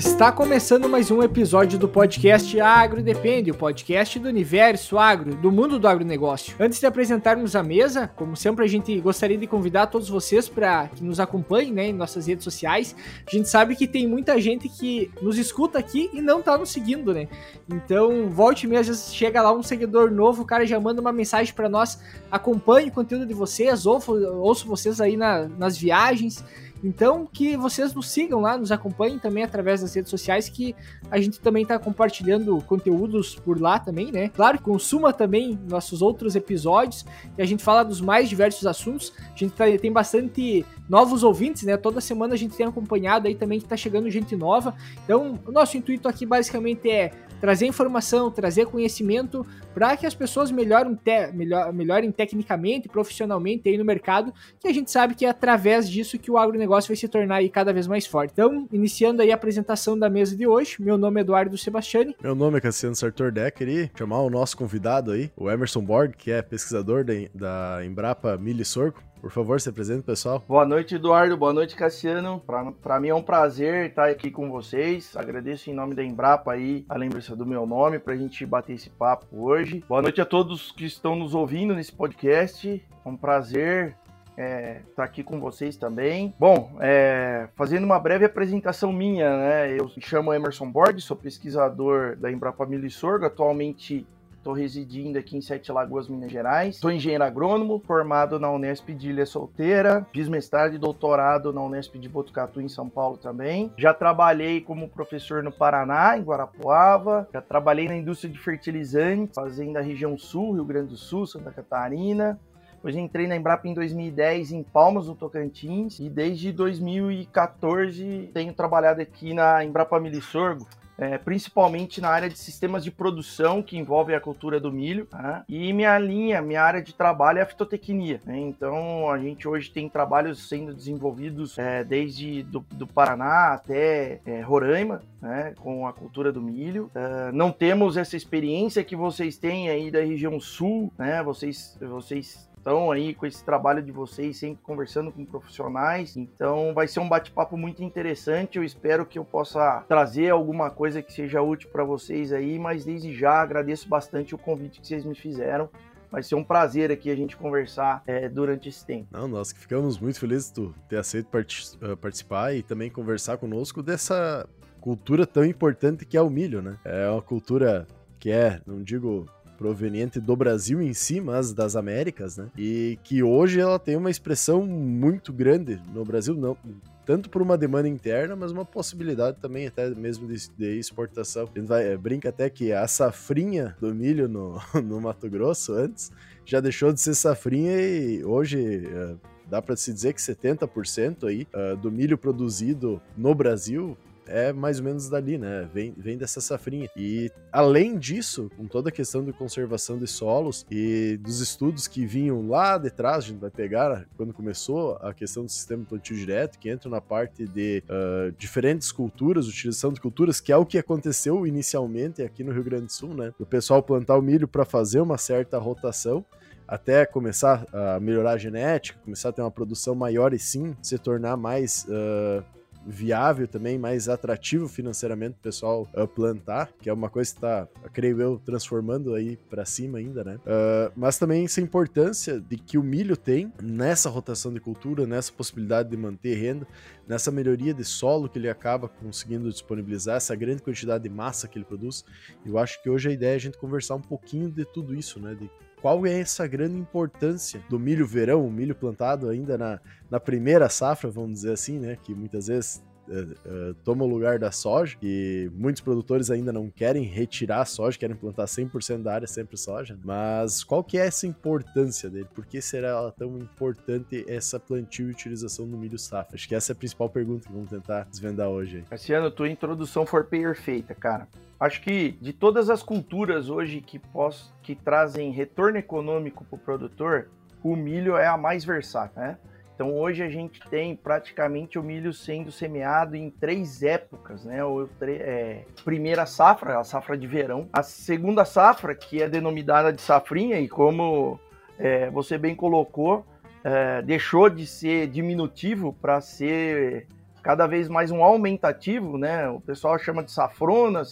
Está começando mais um episódio do podcast Agro Depende, o podcast do universo agro, do mundo do agronegócio. Antes de apresentarmos a mesa, como sempre a gente gostaria de convidar todos vocês para que nos acompanhem né, em nossas redes sociais. A gente sabe que tem muita gente que nos escuta aqui e não está nos seguindo, né? Então, volte mesmo, chega lá um seguidor novo, o cara já manda uma mensagem para nós, acompanhe o conteúdo de vocês, ouço, ouço vocês aí na, nas viagens. Então, que vocês nos sigam lá, nos acompanhem também através das redes sociais, que a gente também está compartilhando conteúdos por lá também, né? Claro, consuma também nossos outros episódios, e a gente fala dos mais diversos assuntos. A gente tá, tem bastante novos ouvintes, né? Toda semana a gente tem acompanhado aí também que está chegando gente nova. Então, o nosso intuito aqui basicamente é trazer informação, trazer conhecimento para que as pessoas melhorem, te, melhor, melhorem tecnicamente, profissionalmente aí no mercado, que a gente sabe que é através disso que o agronegócio vai se tornar aí cada vez mais forte. Então, iniciando aí a apresentação da mesa de hoje, meu nome é Eduardo Sebastiani. Meu nome é Cassiano Sartor Decker e chamar o nosso convidado aí, o Emerson Borg, que é pesquisador da, da Embrapa Milho e Sorgo. Por favor, se apresente, pessoal. Boa noite, Eduardo. Boa noite, Cassiano. Para mim é um prazer estar aqui com vocês. Agradeço em nome da Embrapa aí a lembrança do meu nome para a gente bater esse papo hoje. Boa noite a todos que estão nos ouvindo nesse podcast. É um prazer é, estar aqui com vocês também. Bom, é, fazendo uma breve apresentação minha, né? Eu me chamo Emerson Borg, sou pesquisador da Embrapa Milho e Sorgo, atualmente Estou residindo aqui em Sete Lagoas, Minas Gerais. Sou engenheiro agrônomo, formado na Unesp de Ilha Solteira. Fiz mestrado e doutorado na Unesp de Botucatu, em São Paulo também. Já trabalhei como professor no Paraná, em Guarapuava. Já trabalhei na indústria de fertilizantes, fazendo a região sul, Rio Grande do Sul, Santa Catarina. Depois entrei na Embrapa em 2010 em Palmas, no Tocantins, e desde 2014 tenho trabalhado aqui na Embrapa Milho Sorgo, é, principalmente na área de sistemas de produção que envolvem a cultura do milho. Né? E minha linha, minha área de trabalho é a fitotecnia. Né? Então a gente hoje tem trabalhos sendo desenvolvidos é, desde do, do, Paraná até é, Roraima, né? com a cultura do milho. É, não temos essa experiência que vocês têm aí da região sul, né? Vocês, vocês estão aí com esse trabalho de vocês, sempre conversando com profissionais. Então vai ser um bate-papo muito interessante. Eu espero que eu possa trazer alguma coisa que seja útil para vocês aí, mas desde já agradeço bastante o convite que vocês me fizeram. Vai ser um prazer aqui a gente conversar é, durante esse tempo. Não, nós que ficamos muito felizes de ter aceito part eh, participar e também conversar conosco dessa cultura tão importante que é o milho, né? É uma cultura que é, não digo proveniente do Brasil em si, mas das Américas, né? E que hoje ela tem uma expressão muito grande no Brasil, não tanto por uma demanda interna, mas uma possibilidade também até mesmo de, de exportação. A gente vai, é, brinca até que a safrinha do milho no, no Mato Grosso antes já deixou de ser safrinha e hoje é, dá para se dizer que 70% aí uh, do milho produzido no Brasil é mais ou menos dali, né? Vem, vem dessa safrinha. E além disso, com toda a questão de conservação de solos e dos estudos que vinham lá de trás, a gente vai pegar quando começou a questão do sistema plantio direto, que entra na parte de uh, diferentes culturas, utilização de culturas, que é o que aconteceu inicialmente aqui no Rio Grande do Sul, né? O pessoal plantar o milho para fazer uma certa rotação até começar a melhorar a genética, começar a ter uma produção maior e sim se tornar mais uh, viável também, mais atrativo financeiramente o pessoal uh, plantar, que é uma coisa que está, creio eu, transformando aí para cima ainda, né? Uh, mas também essa importância de que o milho tem nessa rotação de cultura, nessa possibilidade de manter renda, nessa melhoria de solo que ele acaba conseguindo disponibilizar, essa grande quantidade de massa que ele produz. Eu acho que hoje a ideia é a gente conversar um pouquinho de tudo isso, né? De qual é essa grande importância do milho verão, o milho plantado ainda na, na primeira safra, vamos dizer assim, né? Que muitas vezes Uh, uh, toma o lugar da soja, e muitos produtores ainda não querem retirar a soja, querem plantar 100% da área sempre soja. Mas qual que é essa importância dele? Por que será tão importante essa plantio e utilização do milho safra? Acho que essa é a principal pergunta que vamos tentar desvendar hoje. Cassiano, tua introdução foi perfeita, cara. Acho que de todas as culturas hoje que, pos, que trazem retorno econômico para o produtor, o milho é a mais versátil, né? Então hoje a gente tem praticamente o milho sendo semeado em três épocas, né? O, é, primeira safra, a safra de verão. A segunda safra, que é denominada de safrinha, e como é, você bem colocou, é, deixou de ser diminutivo para ser cada vez mais um aumentativo, né? O pessoal chama de safrona,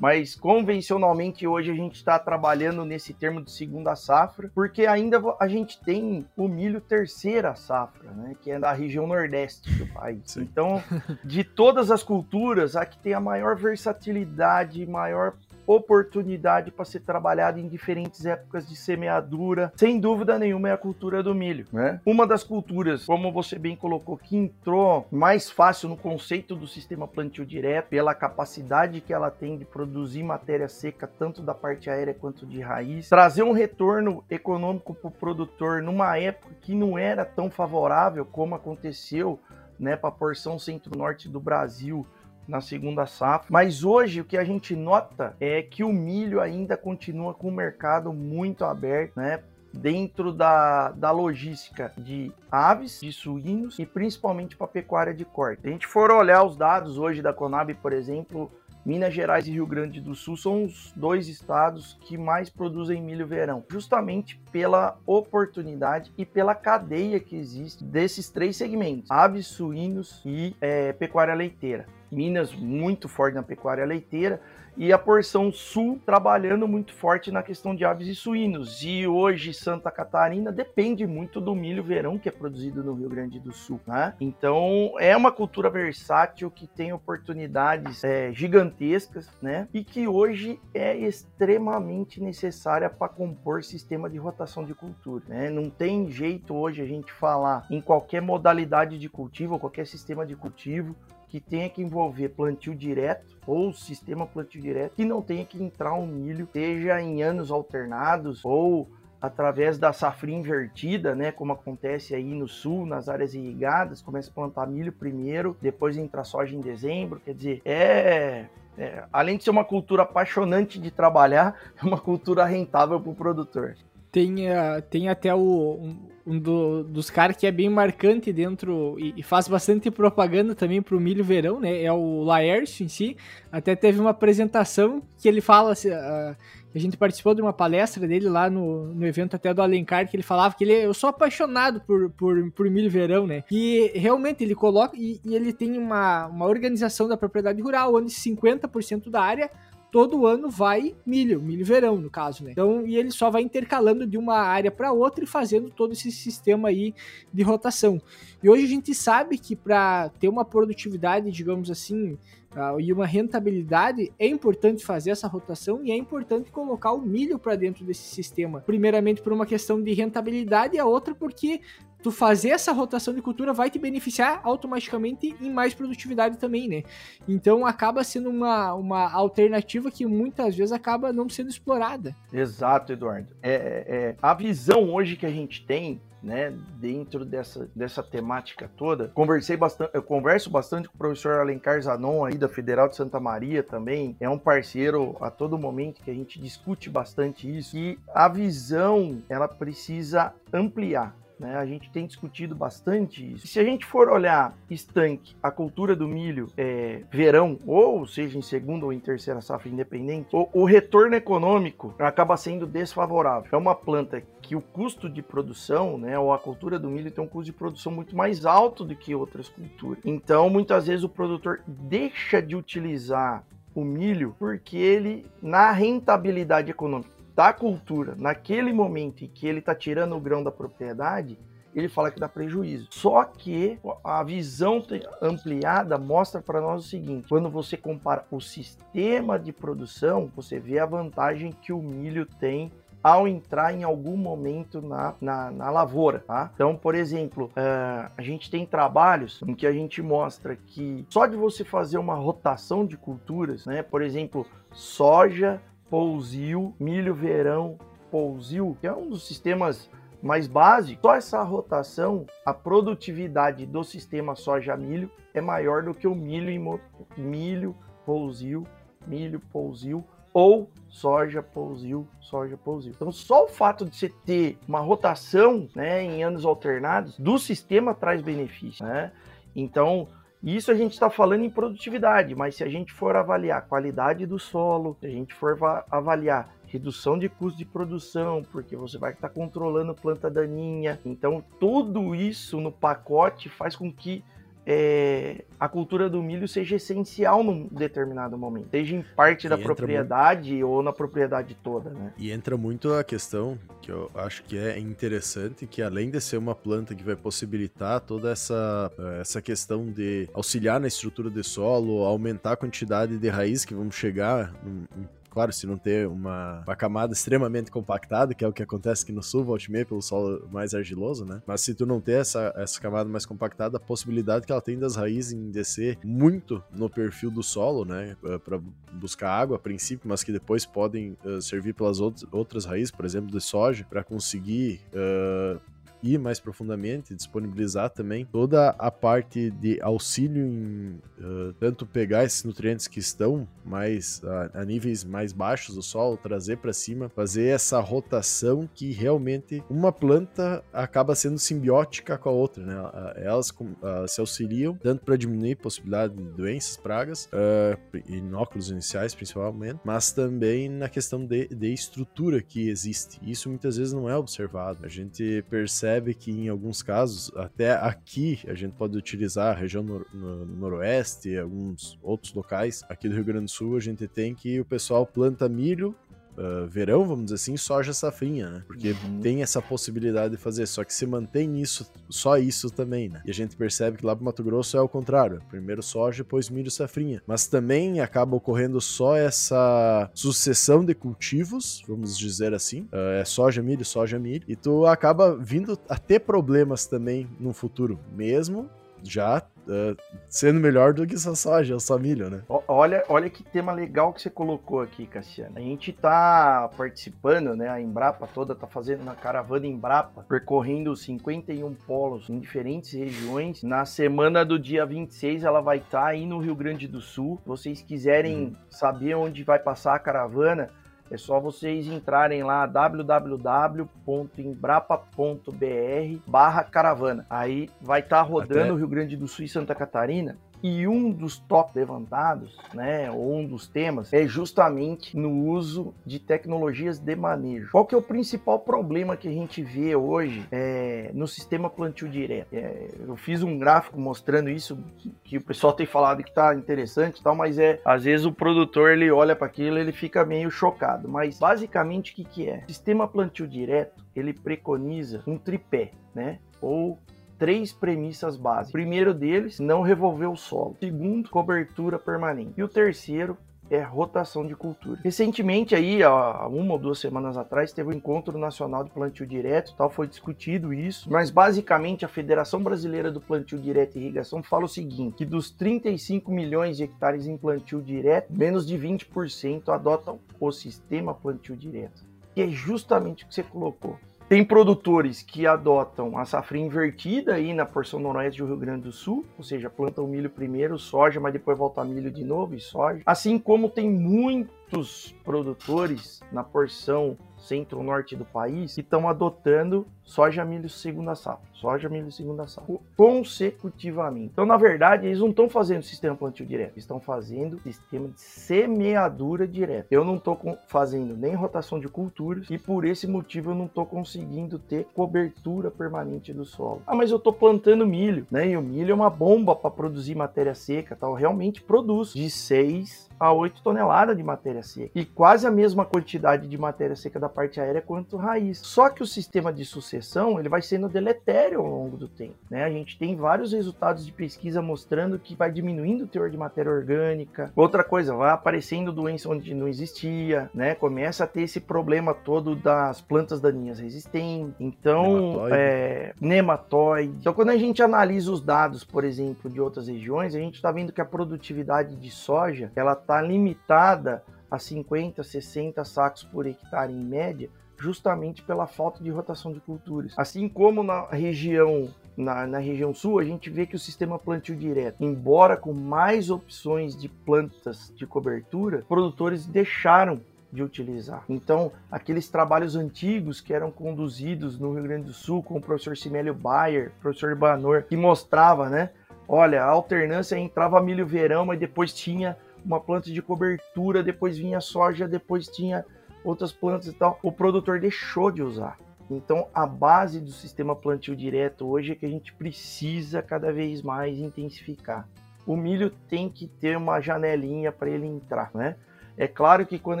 mas convencionalmente hoje a gente está trabalhando nesse termo de segunda safra, porque ainda a gente tem o milho terceira safra, né, que é da região nordeste do país. Sim. Então, de todas as culturas, a que tem a maior versatilidade, maior oportunidade para ser trabalhado em diferentes épocas de semeadura. Sem dúvida nenhuma é a cultura do milho, né? Uma das culturas, como você bem colocou, que entrou mais fácil no conceito do sistema plantio direto, pela capacidade que ela tem de produzir matéria seca, tanto da parte aérea quanto de raiz, trazer um retorno econômico para o produtor numa época que não era tão favorável como aconteceu né, para a porção centro-norte do Brasil na segunda safra. Mas hoje o que a gente nota é que o milho ainda continua com o mercado muito aberto, né? dentro da, da logística de aves, de suínos e principalmente para pecuária de corte. Se a gente for olhar os dados hoje da Conab, por exemplo, Minas Gerais e Rio Grande do Sul são os dois estados que mais produzem milho verão, justamente pela oportunidade e pela cadeia que existe desses três segmentos: aves, suínos e é, pecuária leiteira. Minas muito forte na pecuária leiteira e a porção sul trabalhando muito forte na questão de aves e suínos. E hoje Santa Catarina depende muito do milho verão que é produzido no Rio Grande do Sul. Né? Então é uma cultura versátil que tem oportunidades é, gigantescas, né? E que hoje é extremamente necessária para compor sistema de rotação de cultura. Né? Não tem jeito hoje a gente falar em qualquer modalidade de cultivo, qualquer sistema de cultivo que tenha que envolver plantio direto ou sistema plantio direto, que não tenha que entrar um milho, seja em anos alternados ou através da safra invertida, né, como acontece aí no sul, nas áreas irrigadas, começa a plantar milho primeiro, depois entra soja em dezembro, quer dizer, é, é além de ser uma cultura apaixonante de trabalhar, é uma cultura rentável para o produtor. Tem, uh, tem até o, um, um do, dos caras que é bem marcante dentro e, e, faz bastante propaganda também pro milho verão, né? É o Laércio em si. Até teve uma apresentação que ele fala, uh, a gente participou de uma palestra dele lá no, no evento até do Alencar, que ele falava que ele, eu sou apaixonado por, por, por milho verão, né? E realmente ele coloca, e, e ele tem uma, uma organização da propriedade rural, onde 50% da área todo ano vai milho, milho verão, no caso, né? Então, e ele só vai intercalando de uma área para outra e fazendo todo esse sistema aí de rotação. E hoje a gente sabe que para ter uma produtividade, digamos assim, uh, e uma rentabilidade, é importante fazer essa rotação e é importante colocar o milho para dentro desse sistema. Primeiramente por uma questão de rentabilidade e a outra porque tu fazer essa rotação de cultura vai te beneficiar automaticamente em mais produtividade também, né? Então acaba sendo uma, uma alternativa que muitas vezes acaba não sendo explorada. Exato, Eduardo. É, é, a visão hoje que a gente tem né, dentro dessa, dessa temática toda. Conversei bastante, eu converso bastante com o professor Alencar Zanon aí da Federal de Santa Maria também. É um parceiro a todo momento que a gente discute bastante isso. E a visão, ela precisa ampliar. Né? A gente tem discutido bastante isso. Se a gente for olhar estanque, a cultura do milho é, verão, ou seja, em segunda ou em terceira safra independente, o, o retorno econômico acaba sendo desfavorável. É uma planta que o custo de produção, né, ou a cultura do milho tem um custo de produção muito mais alto do que outras culturas. Então, muitas vezes o produtor deixa de utilizar o milho porque ele, na rentabilidade econômica, da cultura, naquele momento em que ele está tirando o grão da propriedade, ele fala que dá prejuízo. Só que a visão ampliada mostra para nós o seguinte: quando você compara o sistema de produção, você vê a vantagem que o milho tem ao entrar em algum momento na, na, na lavoura. Tá? Então, por exemplo, uh, a gente tem trabalhos em que a gente mostra que só de você fazer uma rotação de culturas, né, por exemplo, soja Pousio, milho verão, Pousio, que é um dos sistemas mais básicos. Só essa rotação, a produtividade do sistema soja-milho é maior do que o milho, milho, Pousio, milho, Pousio ou soja, pousio, soja, pousio. Então, só o fato de você ter uma rotação né, em anos alternados do sistema traz benefício. Né? Então, isso a gente está falando em produtividade, mas se a gente for avaliar qualidade do solo, se a gente for avaliar redução de custo de produção, porque você vai estar tá controlando planta daninha. Então, tudo isso no pacote faz com que é, a cultura do milho seja essencial num determinado momento, seja em parte e da propriedade muito... ou na propriedade toda, né? E entra muito a questão que eu acho que é interessante, que além de ser uma planta que vai possibilitar toda essa, essa questão de auxiliar na estrutura de solo, aumentar a quantidade de raiz que vamos chegar em Claro, se não ter uma, uma camada extremamente compactada, que é o que acontece aqui no sul, volte meio pelo solo mais argiloso, né? Mas se tu não ter essa, essa camada mais compactada, a possibilidade que ela tem das raízes em descer muito no perfil do solo, né? Para buscar água a princípio, mas que depois podem uh, servir pelas outras raízes, por exemplo, de soja, para conseguir uh, ir mais profundamente, disponibilizar também toda a parte de auxílio em uh, tanto pegar esses nutrientes que estão mais a, a níveis mais baixos do solo, trazer para cima, fazer essa rotação que realmente uma planta acaba sendo simbiótica com a outra, né? Elas uh, se auxiliam tanto para diminuir a possibilidade de doenças, pragas, uh, inóculos iniciais principalmente, mas também na questão de, de estrutura que existe. Isso muitas vezes não é observado. A gente percebe percebe que em alguns casos, até aqui, a gente pode utilizar a região nor no, noroeste, alguns outros locais. Aqui do Rio Grande do Sul, a gente tem que o pessoal planta milho uh, verão, vamos dizer assim, soja safrinha, né? Porque uhum. tem essa possibilidade de fazer, só que se mantém isso, só isso também, né? E a gente percebe que lá pro Mato Grosso é o contrário, primeiro soja, depois milho safrinha. Mas também acaba ocorrendo só essa sucessão de cultivos, vamos dizer assim, uh, é soja, milho, soja, milho, e tu acaba vindo a ter problemas também no futuro, mesmo já uh, sendo melhor do que só soja, só milho, né? Olha, olha que tema legal que você colocou aqui, Cassiano. A gente tá participando, né? A Embrapa toda tá fazendo uma caravana Embrapa, percorrendo 51 polos em diferentes regiões. Na semana do dia 26, ela vai estar tá aí no Rio Grande do Sul. Se vocês quiserem uhum. saber onde vai passar a caravana, é só vocês entrarem lá www.embrapa.br barra caravana. Aí vai estar tá rodando Até... o Rio Grande do Sul e Santa Catarina e um dos top levantados, né, ou um dos temas, é justamente no uso de tecnologias de manejo. Qual que é o principal problema que a gente vê hoje é, no sistema plantio direto? É, eu fiz um gráfico mostrando isso, que, o pessoal tem falado que está interessante e tal, mas é, às vezes o produtor ele olha para aquilo ele fica meio chocado. Mas basicamente o que, que é? O sistema plantio direto, ele preconiza um tripé, né? Ou três premissas básicas. Primeiro deles, não revolver o solo. segundo, cobertura permanente. E o terceiro, é rotação de cultura. Recentemente aí, há uma ou duas semanas atrás, teve o um encontro nacional de plantio direto, tal, foi discutido isso, mas basicamente a Federação Brasileira do Plantio Direto e Irrigação fala o seguinte, que dos 35 milhões de hectares em plantio direto, menos de 20% adotam o sistema plantio direto, que é justamente o que você colocou. Tem produtores que adotam a safra invertida aí na porção noroeste do Rio Grande do Sul, ou seja, plantam milho primeiro, soja, mas depois volta milho de novo e soja. Assim como tem muitos produtores na porção centro-norte do país que estão adotando soja, milho, segunda safra. Soja, milho, segunda safra. Consecutivamente. Então, na verdade, eles não estão fazendo sistema plantio direto. Estão fazendo sistema de semeadura direta. Eu não estou fazendo nem rotação de culturas e por esse motivo eu não estou conseguindo ter cobertura permanente do solo. Ah, mas eu estou plantando milho, né? E o milho é uma bomba para produzir matéria seca, tal. Realmente produz de 6 a 8 toneladas de matéria seca e quase a mesma quantidade de matéria seca da parte aérea quanto raiz. Só que o sistema de sucessão ele vai sendo deletério ao longo do tempo. Né? A gente tem vários resultados de pesquisa mostrando que vai diminuindo o teor de matéria orgânica. Outra coisa, vai aparecendo doença onde não existia, né? Começa a ter esse problema todo das plantas daninhas resistentes. Então, nematóide. É, nematóide. Então, quando a gente analisa os dados, por exemplo, de outras regiões, a gente está vendo que a produtividade de soja ela está limitada a 50, 60 sacos por hectare em média, justamente pela falta de rotação de culturas. Assim como na região na, na, região sul, a gente vê que o sistema plantio direto, embora com mais opções de plantas de cobertura, produtores deixaram de utilizar. Então, aqueles trabalhos antigos que eram conduzidos no Rio Grande do Sul com o professor Simélio Bayer, professor Banor, que mostrava, né? Olha, a alternância entrava milho verão, mas depois tinha uma planta de cobertura, depois vinha soja, depois tinha outras plantas e tal. O produtor deixou de usar. Então, a base do sistema plantio direto hoje é que a gente precisa cada vez mais intensificar. O milho tem que ter uma janelinha para ele entrar, né? É claro que quando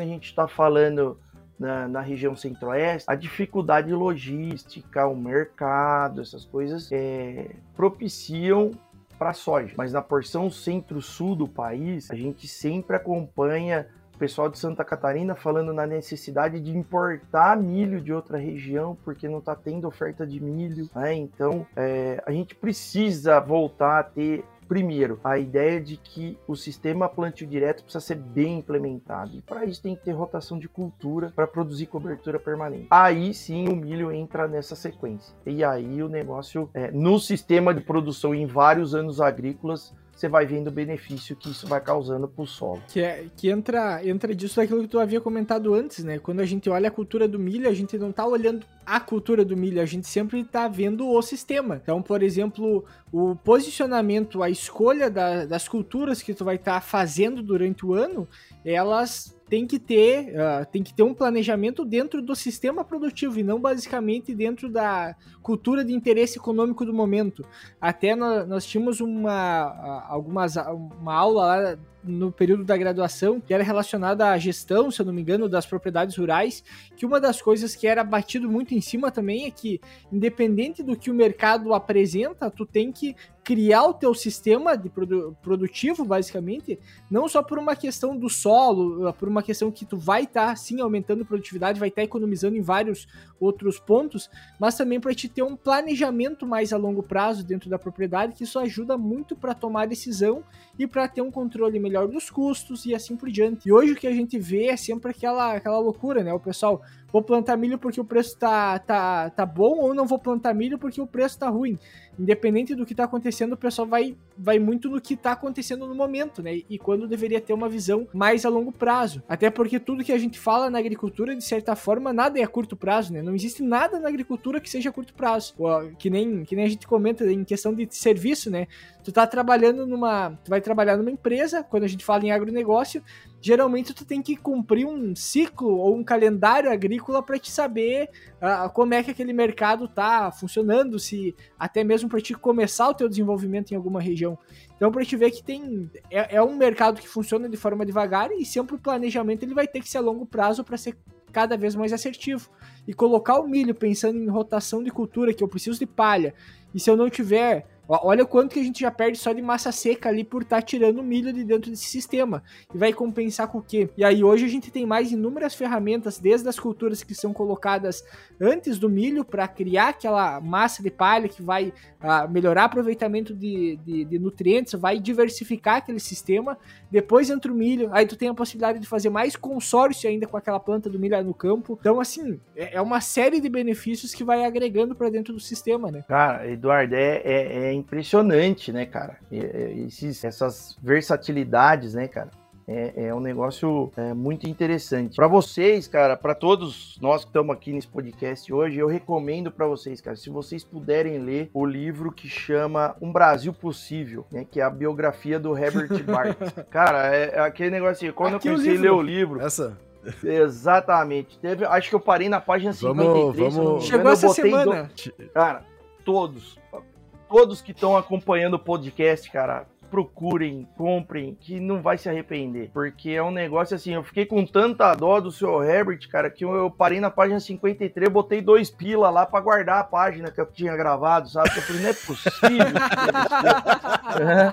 a gente está falando na, na, região centro-oeste, a dificuldade logística, o mercado, essas coisas é, propiciam para soja. Mas na porção centro-sul do país, a gente sempre acompanha pessoal de Santa Catarina falando na necessidade de importar milho de outra região porque não está tendo oferta de milho. Né? Então é, a gente precisa voltar a ter Primeiro, a ideia de que o sistema plantio direto precisa ser bem implementado. E para isso tem que ter rotação de cultura para produzir cobertura permanente. Aí sim o milho entra nessa sequência. E aí o negócio, é, no sistema de produção em vários anos agrícolas, você vai vendo o benefício que isso vai causando para o solo. Que, é, que entra, entra disso daquilo que tu havia comentado antes, né? Quando a gente olha a cultura do milho, a gente não está olhando a cultura do milho, a gente sempre está vendo o sistema. Então, por exemplo, o posicionamento, a escolha da, das culturas que tu vai estar tá fazendo durante o ano, elas tem que ter uh, tem que ter um planejamento dentro do sistema produtivo e não basicamente dentro da cultura de interesse econômico do momento. Até nós, nós tínhamos uma uh, algumas uma aula lá no período da graduação, que era relacionada à gestão, se eu não me engano, das propriedades rurais, que uma das coisas que era batido muito em cima também é que, independente do que o mercado apresenta, tu tem que criar o teu sistema de produ produtivo, basicamente, não só por uma questão do solo, por uma questão que tu vai estar, tá, sim, aumentando produtividade, vai estar tá economizando em vários outros pontos, mas também para te ter um planejamento mais a longo prazo dentro da propriedade, que isso ajuda muito para tomar decisão e para ter um controle melhor dos custos e assim por diante. E hoje o que a gente vê é sempre aquela, aquela loucura, né? O pessoal, vou plantar milho porque o preço tá, tá, tá bom ou não vou plantar milho porque o preço tá ruim. Independente do que tá acontecendo, o pessoal vai, vai muito no que tá acontecendo no momento, né? E quando deveria ter uma visão mais a longo prazo. Até porque tudo que a gente fala na agricultura, de certa forma, nada é a curto prazo, né? Não existe nada na agricultura que seja a curto prazo. Que nem, que nem a gente comenta em questão de serviço, né? Tu tá trabalhando numa. Tu vai trabalhar numa empresa, quando a gente fala em agronegócio, geralmente tu tem que cumprir um ciclo ou um calendário agrícola para te saber uh, como é que aquele mercado tá funcionando, se até mesmo para te começar o teu desenvolvimento em alguma região. Então, para te ver que tem é, é, um mercado que funciona de forma devagar e sempre o planejamento ele vai ter que ser a longo prazo para ser cada vez mais assertivo. E colocar o milho pensando em rotação de cultura, que eu preciso de palha, e se eu não tiver Olha o quanto que a gente já perde só de massa seca ali por estar tá tirando milho de dentro desse sistema. E vai compensar com o quê? E aí hoje a gente tem mais inúmeras ferramentas, desde as culturas que são colocadas antes do milho para criar aquela massa de palha que vai uh, melhorar o aproveitamento de, de, de, nutrientes, vai diversificar aquele sistema. Depois entra o milho, aí tu tem a possibilidade de fazer mais consórcio ainda com aquela planta do milho no campo. Então, assim, é, é uma série de benefícios que vai agregando para dentro do sistema, né? Cara, Eduardo, é, é, é impressionante, né, cara? Esses, essas versatilidades, né, cara? É, é, um negócio é, muito interessante. Para vocês, cara, para todos nós que estamos aqui nesse podcast hoje, eu recomendo para vocês, cara, se vocês puderem ler o livro que chama Um Brasil Possível, né, que é a biografia do Herbert Bart. cara, é, é, aquele negócio assim, quando aqui eu comecei a ler o livro... Essa... Exatamente. Teve, acho que eu parei na página 53. Vamos, vamos... Chegou essa semana. Do... Cara, todos todos que estão acompanhando o podcast, cara, procurem, comprem, que não vai se arrepender. Porque é um negócio assim, eu fiquei com tanta dó do seu Herbert, cara, que eu, parei na página 53, botei dois pila lá para guardar a página que eu tinha gravado, sabe? Eu falei, não é possível. é.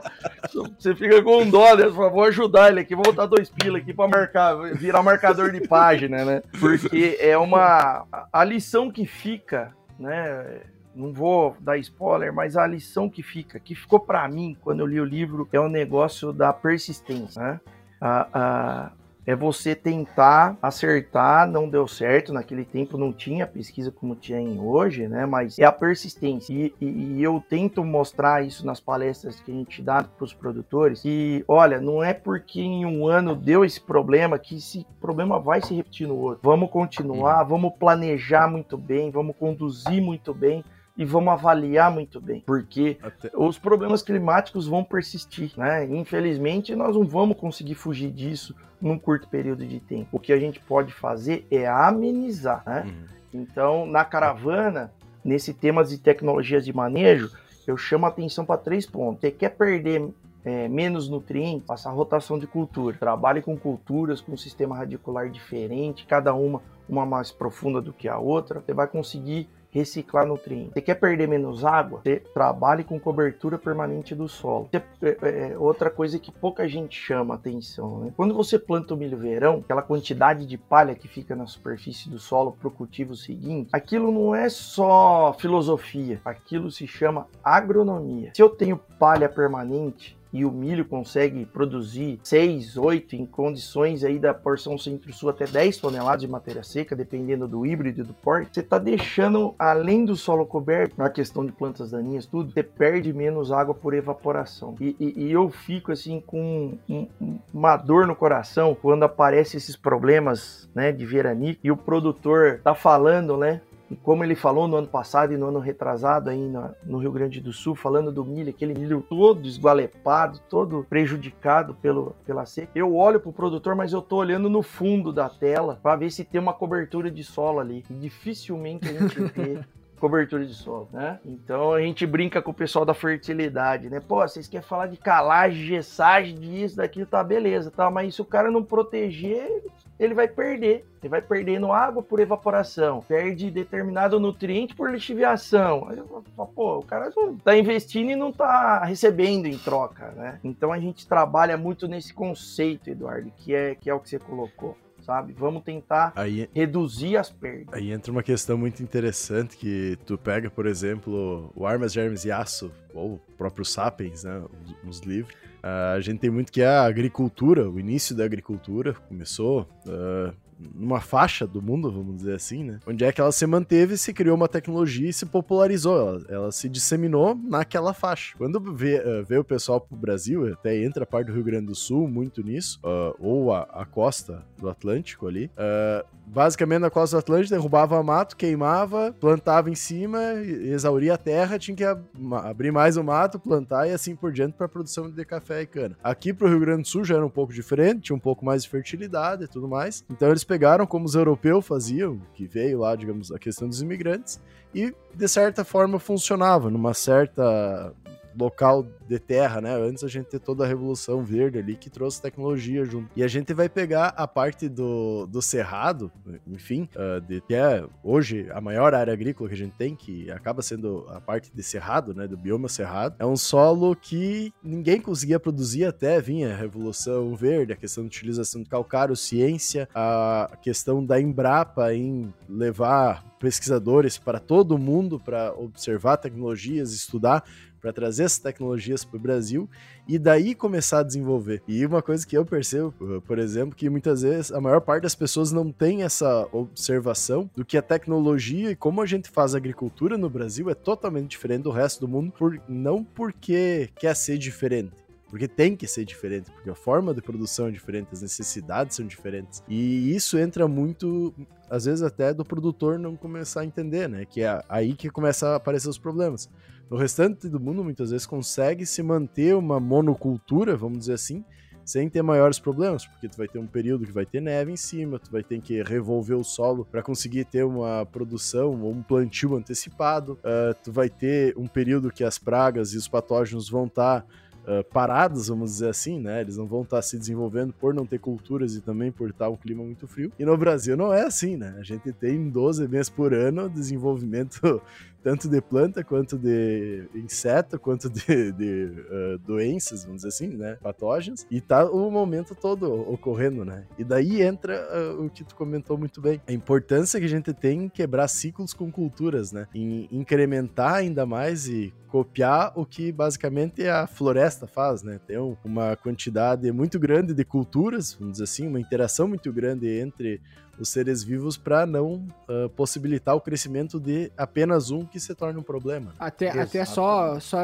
Você fica com dó, né? Por vou ajudar ele aqui, vou botar dois pila aqui para marcar, virar marcador de página, né? Porque é uma. A lição que fica, né? Não vou dar spoiler, mas a lição que fica, que ficou para mim quando eu li o livro, é o negócio da persistência, né? A, a, é você tentar acertar, não deu certo, naquele tempo não tinha pesquisa como tinha hoje, né? Mas é a persistência. E, e, e eu tento mostrar isso nas palestras que a gente dá para os produtores. E olha, não é porque em um ano deu esse problema que esse problema vai se repetir no outro. Vamos continuar, vamos planejar muito bem, vamos conduzir muito bem e vamos avaliar muito bem, porque Até... os problemas climáticos vão persistir, né? Infelizmente, nós não vamos conseguir fugir disso num curto período de tempo. O que a gente pode fazer é amenizar, né? Uhum. Então, na caravana, nesse tema de tecnologias de manejo, eu chamo a atenção para três pontos. Você quer perder é, menos nutrientes, faça rotação de cultura. Trabalhe com culturas com um sistema radicular diferente, cada uma uma mais profunda do que a outra. Você vai conseguir reciclar nutrientes. Você quer perder menos água? Você trabalhe com cobertura permanente do solo. Você, é, é, outra coisa que pouca gente chama atenção, né? Quando você planta o milho verão, aquela quantidade de palha que fica na superfície do solo para o cultivo seguinte, aquilo não é só filosofia, aquilo se chama agronomia. Se eu tenho palha permanente, e o milho consegue produzir 6, 8 em condições aí da porção centro-sul até 10 toneladas de matéria seca, dependendo do híbrido e do porte, você está deixando, além do solo coberto, na questão de plantas daninhas, tudo, você perde menos água por evaporação. E, e, e eu fico assim com um, uma dor no coração quando aparecem esses problemas né, de veranico e o produtor tá falando, né? E como ele falou no ano passado e no ano retrasado aí no, no Rio Grande do Sul, falando do milho, aquele milho todo esgualepado, todo prejudicado pelo, pela seca. Eu olho pro produtor, mas eu tô olhando no fundo da tela para ver se tem uma cobertura de solo ali. E dificilmente a gente vê cobertura de solo, né? Então a gente brinca com o pessoal da fertilidade, né? Pô, vocês querem falar de calagem, gessagem, disso, daquilo, tá beleza, tá? Mas se o cara não proteger, ele vai perder. Ele vai perdendo água por evaporação, perde determinado nutriente por lixiviação. Aí eu falo, pô, o cara tá investindo e não tá recebendo em troca, né? Então a gente trabalha muito nesse conceito, Eduardo, que é, que é o que você colocou sabe? Vamos tentar aí, reduzir as perdas. Aí entra uma questão muito interessante que tu pega, por exemplo, o Armas, Germes e Aço, ou o próprio Sapiens, né, nos livros, A gente tem muito que é a agricultura, o início da agricultura começou uh, numa faixa do mundo, vamos dizer assim, né? Onde é que ela se manteve, se criou uma tecnologia e se popularizou. Ela, ela se disseminou naquela faixa. Quando vê, uh, vê o pessoal pro Brasil, até entra a parte do Rio Grande do Sul muito nisso, uh, ou a, a, costa do Atlântico ali. Uh, basicamente, na costa do Atlântico, derrubava mato, queimava, plantava em cima, exauria a terra, tinha que abrir mais o mato, plantar e assim por diante para produção de café e cana. Aqui pro Rio Grande do Sul já era um pouco diferente, tinha um pouco mais de fertilidade e tudo mais. Então eles pegaram como os europeus faziam, que veio lá, digamos, a questão dos imigrantes, e de certa forma funcionava, numa certa local de terra, né? Antes a gente ter toda a Revolução Verde ali que trouxe tecnologia junto. E a gente vai pegar a parte do, do cerrado, enfim, uh, de, que é hoje a maior área agrícola que a gente tem, que acaba sendo a parte de cerrado, né? Do bioma cerrado. É um solo que ninguém conseguia produzir até vinha a Revolução Verde, a questão de utilização de calcário, ciência, a questão da Embrapa em levar pesquisadores para todo mundo para observar tecnologias, estudar para trazer essas tecnologias para o Brasil e daí começar a desenvolver. E uma coisa que eu percebo, por exemplo, que muitas vezes a maior parte das pessoas não tem essa observação do que a tecnologia e como a gente faz agricultura no Brasil é totalmente diferente do resto do mundo, por, não porque quer ser diferente, porque tem que ser diferente, porque a forma de produção é diferente, as necessidades são diferentes. E isso entra muito, às vezes até do produtor não começar a entender, né? Que é aí que começa a aparecer os problemas. No restante do mundo, muitas vezes, consegue se manter uma monocultura, vamos dizer assim, sem ter maiores problemas, porque tu vai ter um período que vai ter neve em cima, tu vai ter que revolver o solo para conseguir ter uma produção ou um plantio antecipado, uh, tu vai ter um período que as pragas e os patógenos vão estar tá uh, parados, vamos dizer assim, né? Eles não vão estar tá se desenvolvendo por não ter culturas e também por estar um clima muito frio. E no Brasil não é assim, né? A gente tem 12 meses por ano desenvolvimento tanto de planta quanto de inseto, quanto de, de uh, doenças, vamos dizer assim, né? Patógenos. E tá o momento todo ocorrendo, né? E daí entra uh, o que tu comentou muito bem. A importância que a gente tem em quebrar ciclos com culturas, né? Em incrementar ainda mais e copiar o que basicamente a floresta faz, né? Tem uma quantidade muito grande de culturas, vamos dizer assim, uma interação muito grande entre os seres vivos para não uh, possibilitar o crescimento de apenas um que se torne um problema. Até, até só, só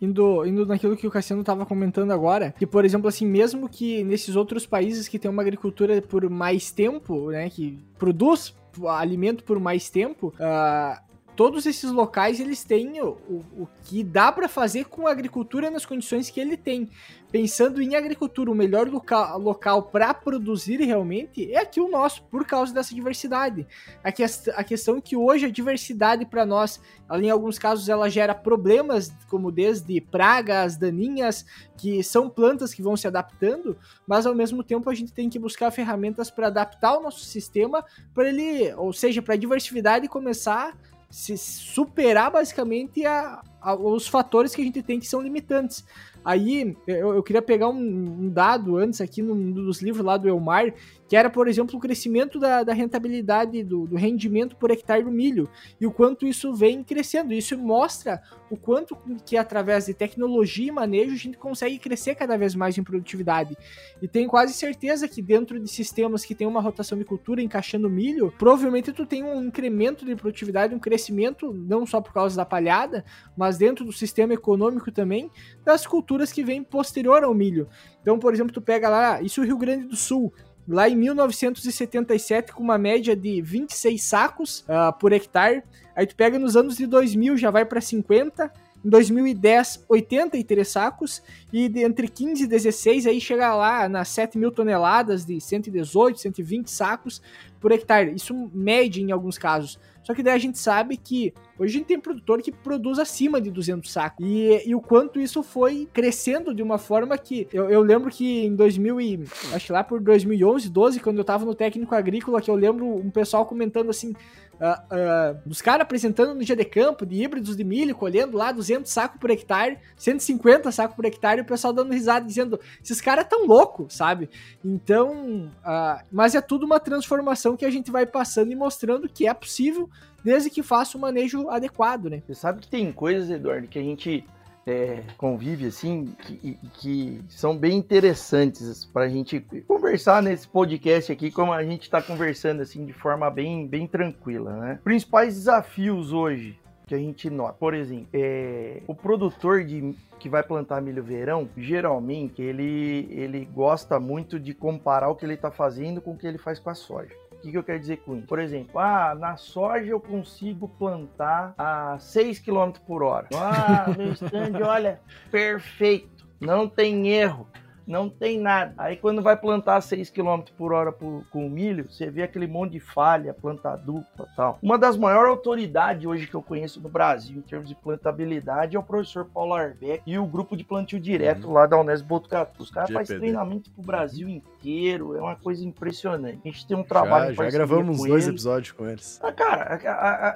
indo, indo naquilo que o Cassiano estava comentando agora, que, por exemplo, assim, mesmo que nesses outros países que tem uma agricultura por mais tempo, né, que produz alimento por mais tempo, uh, todos esses locais eles têm o, o, o que dá para fazer com a agricultura nas condições que ele tem. Pensando em agricultura, o melhor local, local para produzir realmente é aqui o nosso, por causa dessa diversidade. A, que, a questão é que hoje a diversidade para nós, ela, em alguns casos, ela gera problemas, como desde pragas, daninhas, que são plantas que vão se adaptando, mas ao mesmo tempo a gente tem que buscar ferramentas para adaptar o nosso sistema para ele, ou seja, para a diversidade começar se superar basicamente a, a, os fatores que a gente tem que são limitantes. Aí eu, eu queria pegar um, um, dado antes aqui num dos livros lá do Elmar, que era, por exemplo, o crescimento da, da rentabilidade, do, do, rendimento por hectare do milho, e o quanto isso vem crescendo. Isso mostra o quanto que, através de tecnologia e manejo, a gente consegue crescer cada vez mais em produtividade. E tenho quase certeza que dentro de sistemas que tem uma rotação de cultura encaixando milho, provavelmente tu tem um incremento de produtividade, um crescimento, não só por causa da palhada, mas dentro do sistema econômico também, das culturas que vêm posterior ao milho. Então, por exemplo, tu pega lá, isso é o Rio Grande do Sul, lá em 1977 com uma média de 26 sacos uh, por hectare. Aí tu pega nos anos de 2000 já vai para 50, em 2010 83 sacos e de entre 15 e 16 aí chega lá nas 7 mil toneladas de 118, 120 sacos por hectare. Isso mede em alguns casos. Só que daí a gente sabe que hoje a gente tem produtor que produz acima de 200 sacos. E, e o quanto isso foi crescendo de uma forma que... Eu, eu lembro que em 2000 e... Acho que lá por 2011, 12, quando eu tava no técnico agrícola, que eu lembro um pessoal comentando assim... Uh, uh, dos caras apresentando no dia de campo, de híbridos de milho, colhendo lá 200 sacos por hectare, 150 sacos por hectare, e o pessoal dando risada, dizendo, esses caras tão loucos, sabe? Então, uh, mas é tudo uma transformação que a gente vai passando e mostrando que é possível, desde que faça o manejo adequado, né? Você sabe que tem coisas, Eduardo, que a gente é, convive assim, que, que, são bem interessantes para a gente conversar nesse podcast aqui, como a gente está conversando assim de forma bem, bem tranquila, né? Principais desafios hoje que a gente nota, por exemplo, é, o produtor de que vai plantar milho verão, geralmente ele, ele gosta muito de comparar o que ele está fazendo com o que ele faz com a soja. O que, que, eu quero dizer com isso? Por exemplo, ah, na soja eu consigo plantar a 6 km por hora. Ah, meu stand, olha, perfeito, não tem erro não tem nada. Aí quando vai plantar 6 km por hora por, com milho, você vê aquele monte de falha, planta dupla tal. Uma das maiores autoridades hoje que eu conheço no Brasil em termos de plantabilidade é o professor Paulo Arbeck e o grupo de plantio direto uhum. lá da Unesp Botucatu. Os caras fazem treinamento pro Brasil inteiro, é uma coisa impressionante. A gente tem um trabalho Já, já gravamos dois eles. episódios com eles. Ah, cara,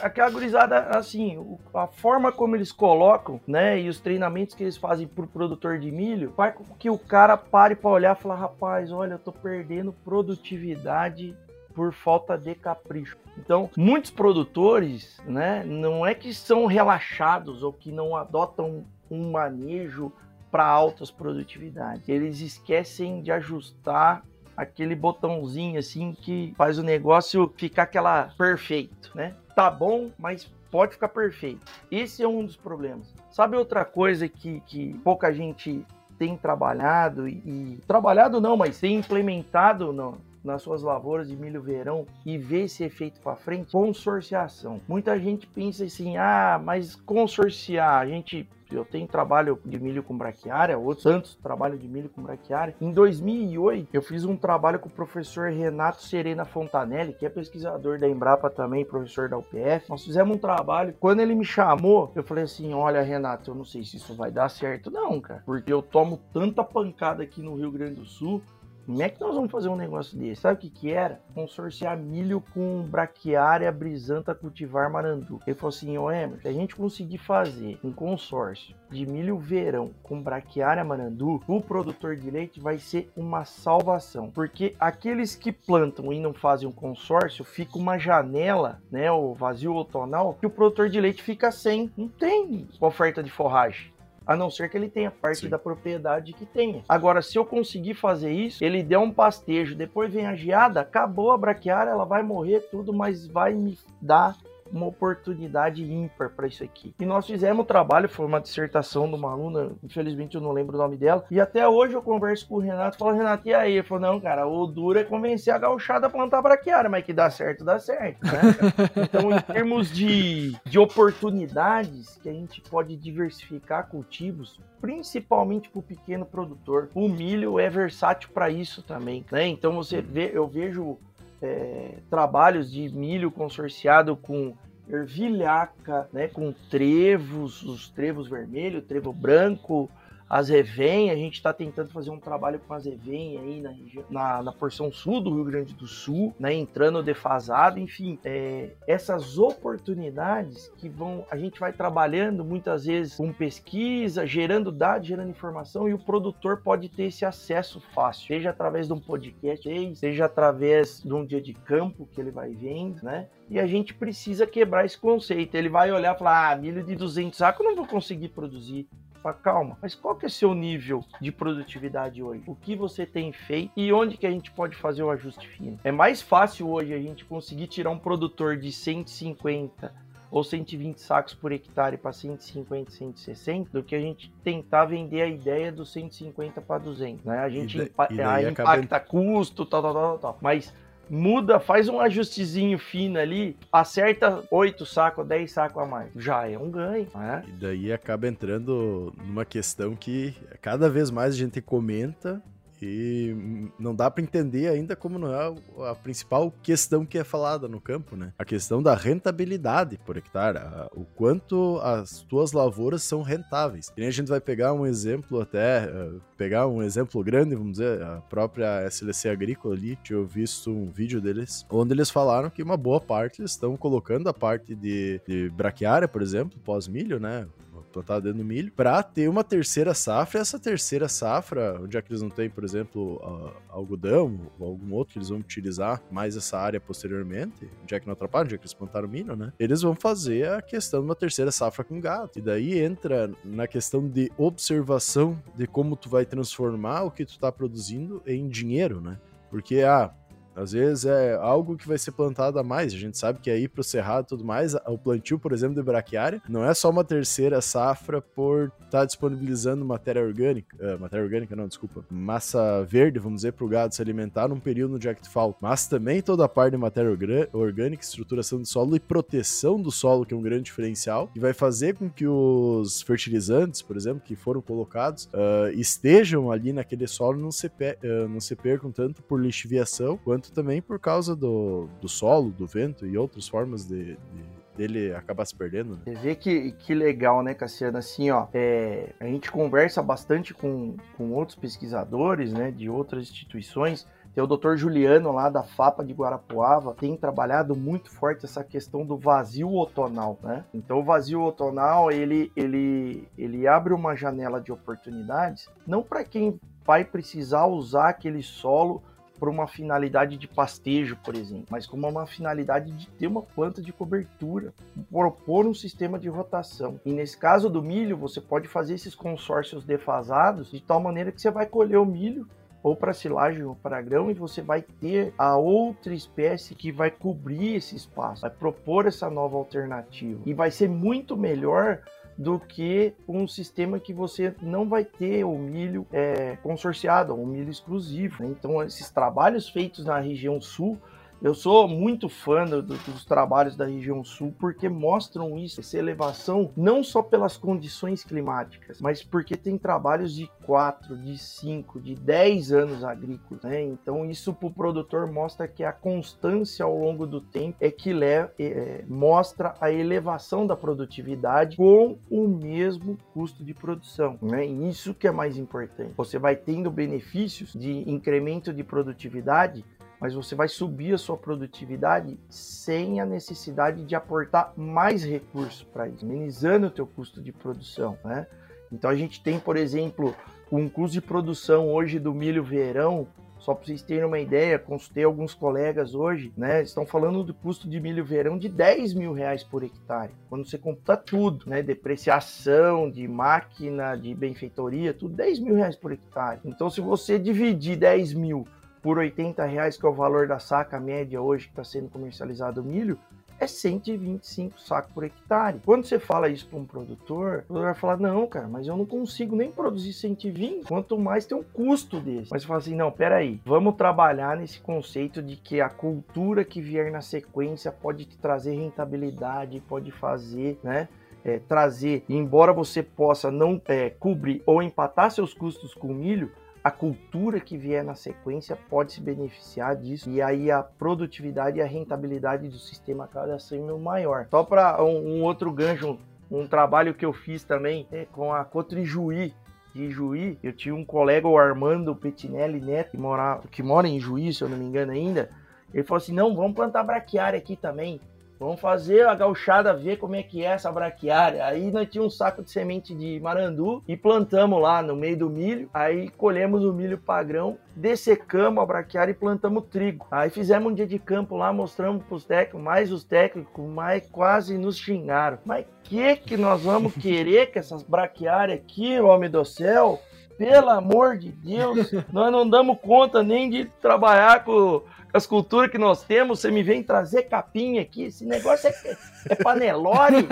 aquela gurizada, assim, a forma como eles colocam, né, e os treinamentos que eles fazem pro produtor de milho, faz com que o cara pare para olhar e falar, rapaz, olha, eu tô perdendo produtividade por falta de capricho. Então, muitos produtores, né, não é que são relaxados ou que não adotam um manejo para altas produtividades. Eles esquecem de ajustar aquele botãozinho assim que faz o negócio ficar aquela perfeito, né? Tá bom, mas pode ficar perfeito. Esse é um dos problemas. Sabe outra coisa que, que pouca gente tem trabalhado e, e trabalhado não, mas tem implementado no, nas suas lavouras de milho verão e ver esse efeito para frente, consorciação. Muita gente pensa assim: "Ah, mas consorciar, a gente eu tenho trabalho de milho com braquiária, outros tantos trabalho de milho com braquiária. Em 2008, eu fiz um trabalho com o professor Renato Serena Fontanelli, que é pesquisador da Embrapa também, professor da UPF. Nós fizemos um trabalho. Quando ele me chamou, eu falei assim: Olha, Renato, eu não sei se isso vai dar certo, não, cara, porque eu tomo tanta pancada aqui no Rio Grande do Sul como é que nós vamos fazer um negócio desse? Sabe o que que era? Consorciar milho com braquiária, brisanta, cultivar marandu. Ele falou assim, ô Emerson, se a gente conseguir fazer um consórcio de milho verão com braquiária marandu, o produtor de leite vai ser uma salvação. Porque aqueles que plantam e não fazem um consórcio, fica uma janela, né, o vazio outonal, que o produtor de leite fica sem. Não tem oferta de forragem. A não ser que ele tenha parte Sim. da propriedade que tenha. Agora, se eu conseguir fazer isso, ele der um pastejo, depois vem a geada, acabou a braquiária, ela vai morrer tudo, mas vai me dar uma oportunidade ímpar para isso aqui. E nós fizemos o trabalho, foi uma dissertação de uma aluna, infelizmente eu não lembro o nome dela, e até hoje eu converso com o Renato, falo, Renato, e aí? Ele falou, não, cara, o duro é convencer a gauchada a plantar braquiária, mas que dá certo, dá certo, né? então, em termos de, de oportunidades que a gente pode diversificar cultivos, principalmente para o pequeno produtor, o milho é versátil para isso também, né? Então você vê, eu vejo é, trabalhos de milho consorciado com ervilhaca, né, com trevos, os trevos vermelho, trevo branco, as Evem, a gente está tentando fazer um trabalho com as Evem aí na, na, na, porção sul do Rio Grande do Sul, né, entrando defasado, enfim, é, essas oportunidades que vão, a gente vai trabalhando muitas vezes com pesquisa, gerando dados, gerando informação e o produtor pode ter esse acesso fácil, seja através de um podcast, seja através de um dia de campo que ele vai vendo, né? E a gente precisa quebrar esse conceito. Ele vai olhar e falar: ah, milho de 200 sacos eu não vou conseguir produzir. Fala, calma, mas qual que é seu nível de produtividade hoje? O que você tem feito e onde que a gente pode fazer o ajuste fino? É mais fácil hoje a gente conseguir tirar um produtor de 150 ou 120 sacos por hectare para 150, 160, do que a gente tentar vender a ideia dos 150 para 200, né? A gente e impa e impacta custo, tal, tal, tal, tal. Mas muda, faz um ajustezinho fino ali, acerta 8 sacos, 10 sacos a mais. Já é um ganho, né? E daí acaba entrando numa questão que cada vez mais a gente comenta e não dá para entender ainda como não é a principal questão que é falada no campo, né? A questão da rentabilidade por hectare, o quanto as tuas lavouras são rentáveis. E a gente vai pegar um exemplo até, uh, pegar um exemplo grande, vamos dizer, a própria SLC Agrícola ali, tinha visto um vídeo deles, onde eles falaram que uma boa parte eles estão colocando a parte de, de braquiária, por exemplo, pós-milho, né? Plantado dentro do milho, para ter uma terceira safra. Essa terceira safra, onde é que eles não têm, por exemplo, algodão ou algum outro que eles vão utilizar mais essa área posteriormente, onde é que não atrapalha, onde é que eles plantaram milho, né? Eles vão fazer a questão de uma terceira safra com gado. E daí entra na questão de observação de como tu vai transformar o que tu tá produzindo em dinheiro, né? Porque, ah, às vezes é algo que vai ser plantado a mais. A gente sabe que aí pro cerrado e tudo mais, o plantio, por exemplo, de braquiária, não é só uma terceira safra por estar tá disponibilizando matéria orgânica, uh, matéria orgânica não, desculpa, massa verde, vamos dizer, pro gado se alimentar num período de que falta, mas também toda a parte de matéria orgânica, estruturação do solo e proteção do solo, que é um grande diferencial, e vai fazer com que os fertilizantes, por exemplo, que foram colocados, uh, estejam ali naquele solo não uh, não se percam tanto por lixiviação quanto também por causa do, do solo, do vento e outras formas de, de dele acabar se perdendo. Né? Você vê que, que legal, né, Cassiano? Assim, ó, é, a gente conversa bastante com, com outros pesquisadores, né, de outras instituições. Tem o Dr. Juliano lá da FAPA de Guarapuava, tem trabalhado muito forte essa questão do vazio otonal, né? Então o vazio otonal, ele, ele, ele abre uma janela de oportunidades, não para quem vai precisar usar aquele solo por uma finalidade de pastejo, por exemplo, mas como uma finalidade de ter uma planta de cobertura, propor um sistema de rotação. E nesse caso do milho, você pode fazer esses consórcios defasados de tal maneira que você vai colher o milho ou para silagem ou para grão e você vai ter a outra espécie que vai cobrir esse espaço, vai propor essa nova alternativa e vai ser muito melhor do que um sistema que você não vai ter o milho é, consorciado, um milho exclusivo. Então, esses trabalhos feitos na região sul eu sou muito fã do, dos trabalhos da região sul porque mostram isso, essa elevação, não só pelas condições climáticas, mas porque tem trabalhos de 4, de 5, de 10 anos agrícolas. Né? Então, isso para o produtor mostra que a constância ao longo do tempo é que leva, é, mostra a elevação da produtividade com o mesmo custo de produção. Né? Isso que é mais importante. Você vai tendo benefícios de incremento de produtividade mas você vai subir a sua produtividade sem a necessidade de aportar mais recursos para isso, minimizando o teu custo de produção, né? Então a gente tem, por exemplo, um custo de produção hoje do milho verão, só para vocês terem uma ideia, consultei alguns colegas hoje, né? Estão falando do custo de milho verão de 10 mil reais por hectare. Quando você computa tudo, né? Depreciação de máquina, de benfeitoria, tudo 10 mil reais por hectare. Então, se você dividir 10 mil por 80 reais, que é o valor da saca média hoje que está sendo comercializado o milho, é 125 sacos por hectare. Quando você fala isso para um produtor, o produtor vai falar: não, cara, mas eu não consigo nem produzir 120, quanto mais tem um custo desse. Mas você fala assim: não, peraí, vamos trabalhar nesse conceito de que a cultura que vier na sequência pode te trazer rentabilidade, pode fazer, né? É, trazer, embora você possa não é, cobrir ou empatar seus custos com milho, a cultura que vier na sequência pode se beneficiar disso e aí a produtividade e a rentabilidade do sistema cada vez maior. Só para um, um, outro gancho, um trabalho que eu fiz também é com a Cotrijuí, de Juí, eu tinha um colega, o Armando Petinelli Neto, que mora, que mora em Juí, se eu não me engano ainda, ele falou assim, não, vamos plantar braquiária aqui também. Vamos fazer a gauchada ver como é que é essa braquiária. Aí nós tínhamos um saco de semente de marandu e plantamos lá no meio do milho. Aí colhemos o milho padrão, dessecamos a braquiária e plantamos trigo. Aí fizemos um dia de campo lá, mostramos os técnicos, mais os técnicos, mais quase nos xingaram. Mas que que nós vamos querer que essas braquiárias aqui, homem do céu? Pelo amor de Deus, nós não damos conta nem de trabalhar com as culturas que nós temos, você me vem trazer capinha aqui, esse negócio é, é panelore,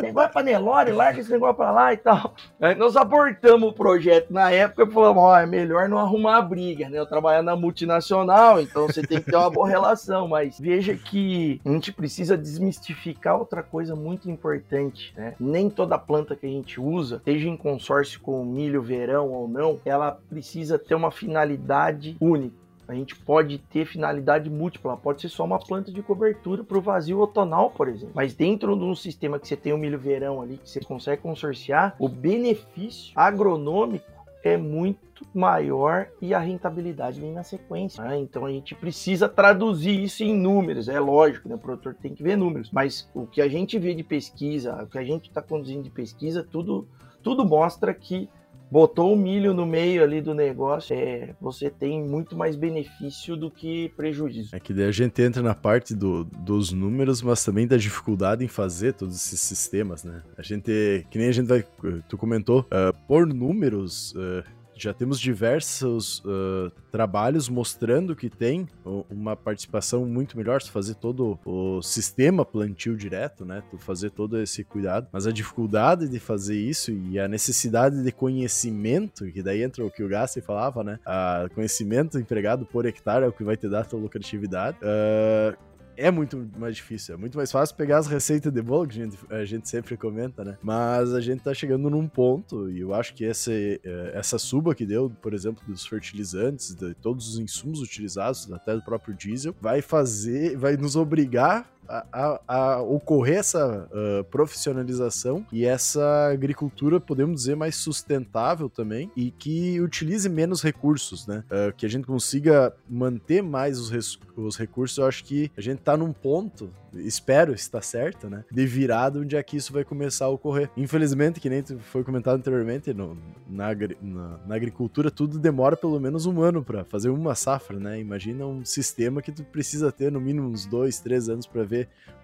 negócio é panelore, larga esse negócio pra lá e tal. Aí nós abortamos o projeto na época e falamos, ó, é melhor não arrumar briga, né? Eu trabalho na multinacional, então você tem que ter uma boa relação, mas veja que a gente precisa desmistificar outra coisa muito importante, né? Nem toda planta que a gente usa, seja em consórcio com milho, verão ou não, ela precisa ter uma finalidade única. A gente pode ter finalidade múltipla, pode ser só uma planta de cobertura para o vazio outonal, por exemplo. Mas dentro de um sistema que você tem o milho verão ali, que você consegue consorciar, o benefício agronômico é muito maior e a rentabilidade vem na sequência. Né? Então a gente precisa traduzir isso em números. É lógico, né? o produtor tem que ver números. Mas o que a gente vê de pesquisa, o que a gente está conduzindo de pesquisa, tudo, tudo mostra que botou o milho no meio ali do negócio, é, você tem muito mais benefício do que prejuízo. É que daí a gente entra na parte do, dos números, mas também da dificuldade em fazer todos esses sistemas, né? A gente, que nem a gente vai, tu comentou, uh, por números, uh, já temos diversos uh, trabalhos mostrando que tem uma participação muito melhor, se fazer todo o sistema plantio direto, né? Tu fazer todo esse cuidado. Mas a dificuldade de fazer isso e a necessidade de conhecimento, que daí entra o que o Gassi falava, né? A conhecimento empregado por hectare é o que vai te dar a tua lucratividade. Uh, é muito mais difícil. É muito mais fácil pegar as receitas de bolo, que a gente, a gente sempre comenta, né? Mas a gente tá chegando num ponto, e eu acho que esse, é, essa suba que deu, por exemplo, dos fertilizantes, de todos os insumos utilizados, até do próprio diesel, vai fazer, vai nos obrigar a, a, ocorrer essa uh, profissionalização e essa agricultura, podemos dizer, mais sustentável também e que utilize menos recursos, né? Uh, que a gente consiga manter mais os, os recursos. Eu acho que a gente tá num ponto, espero estar certo, né? De virada onde é que isso vai começar a ocorrer. Infelizmente, que nem foi comentado anteriormente, no, na, na, na agricultura tudo demora pelo menos um ano para fazer uma safra, né? Imagina um sistema que tu precisa ter no mínimo uns dois, três anos para ver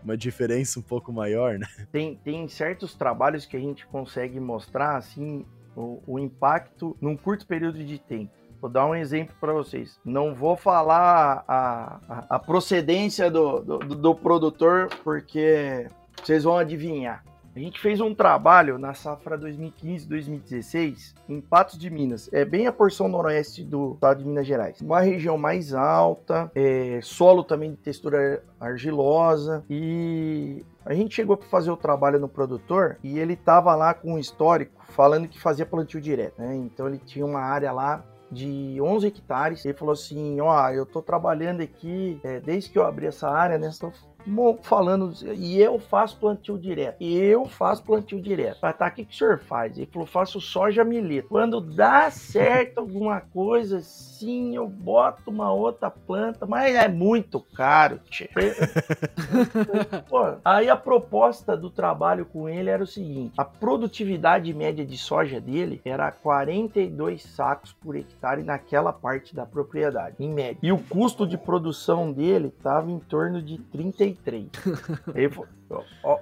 uma diferença um pouco maior, né? Tem, tem certos trabalhos que a gente consegue mostrar, assim, o, o impacto num curto período de tempo. Vou dar um exemplo para vocês. Não vou falar a, a, a procedência do, do, do, produtor, porque vocês vão adivinhar. A gente fez um trabalho na safra 2015-2016 em Patos de Minas. É bem a porção noroeste do estado de Minas Gerais. Uma região mais alta, é, solo também de textura argilosa e a gente chegou para fazer o trabalho no produtor e ele tava lá com um histórico falando que fazia plantio direto, né? Então ele tinha uma área lá de 11 hectares. Ele falou assim: Ó, eu tô trabalhando aqui é, desde que eu abri essa área, né? Estou falando, e eu faço plantio direto. E eu faço plantio direto. Mas tá, o que, que o senhor faz? Ele falou, faço soja mileta. Quando dá certo alguma coisa, sim, eu boto uma outra planta, mas é muito caro, tchê. Pô, aí a proposta do trabalho com ele era o seguinte: a produtividade média de soja dele era 42 sacos por hectare naquela parte da propriedade, em média. E o custo de produção dele estava em torno de 30 33. Ele,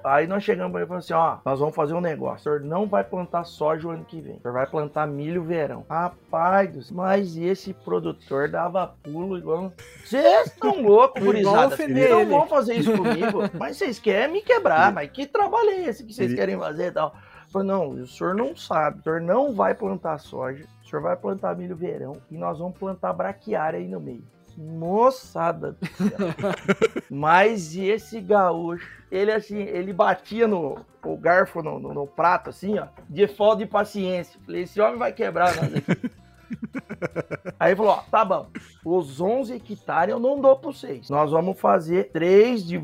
aí nós chegamos para ele e falamos assim, ó, nós vamos fazer um negócio. O senhor não vai plantar soja o ano que vem. O senhor vai plantar milho verão. Rapaz, mas esse produtor dava pulo igual... Vocês estão loucos, gurizada. Vocês não vão fazer isso comigo. Mas vocês querem me quebrar. Mas que trabalho é esse que vocês querem fazer e tal? Falei, não, o senhor não sabe, o senhor não vai plantar soja, o senhor vai plantar milho verão e nós vamos plantar braquiária aí no meio. Moçada. Mas esse gaúcho, ele assim, ele batia no o garfo no, no, no, prato, assim, ó, de falta de paciência. Falei, esse homem vai quebrar nós aqui. Aí falou, ó, tá bom, os 11 hectares eu não dou para vocês. Nós vamos fazer três de,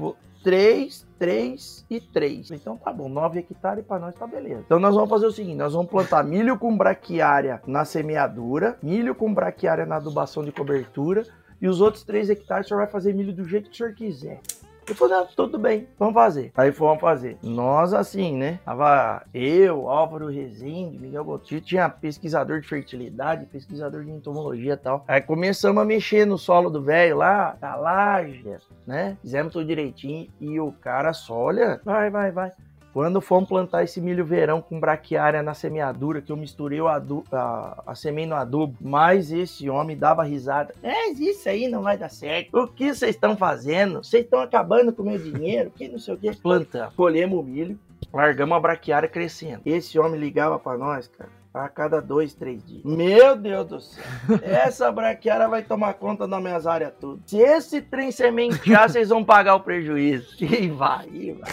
3, 3 e 3. Então tá bom, 9 hectares para nós tá beleza. Então nós vamos fazer o seguinte, nós vamos plantar milho com braquiária na semeadura, milho com braquiária na adubação de cobertura e os outros 3 hectares o senhor vai fazer milho do jeito que o senhor quiser. Eu falei, não, tudo bem, vamos fazer. Aí fomos fazer. Nós, assim, né? Tava eu, Álvaro Rezende, Miguel Gotti, tinha pesquisador de fertilidade, pesquisador de entomologia e tal. Aí começamos a mexer no solo do velho lá, da laje, né? Fizemos tudo direitinho e o cara só, olha, vai, vai, vai. Quando fomos plantar esse milho verão com braquiária na semeadura, que eu misturei o adubo, a, a semente no adubo, mas esse homem dava risada. É, isso aí não vai dar certo. O que vocês estão fazendo? Vocês estão acabando com o meu dinheiro? Que não sei o que. Plantamos, colhemos o milho, largamos a braquiária crescendo. Esse homem ligava para nós, cara a cada dois, três dias. Meu Deus do céu. Essa braquiária vai tomar conta das minhas áreas tudo. Se esse trem sementear, vocês vão pagar o prejuízo. E vai, e vai.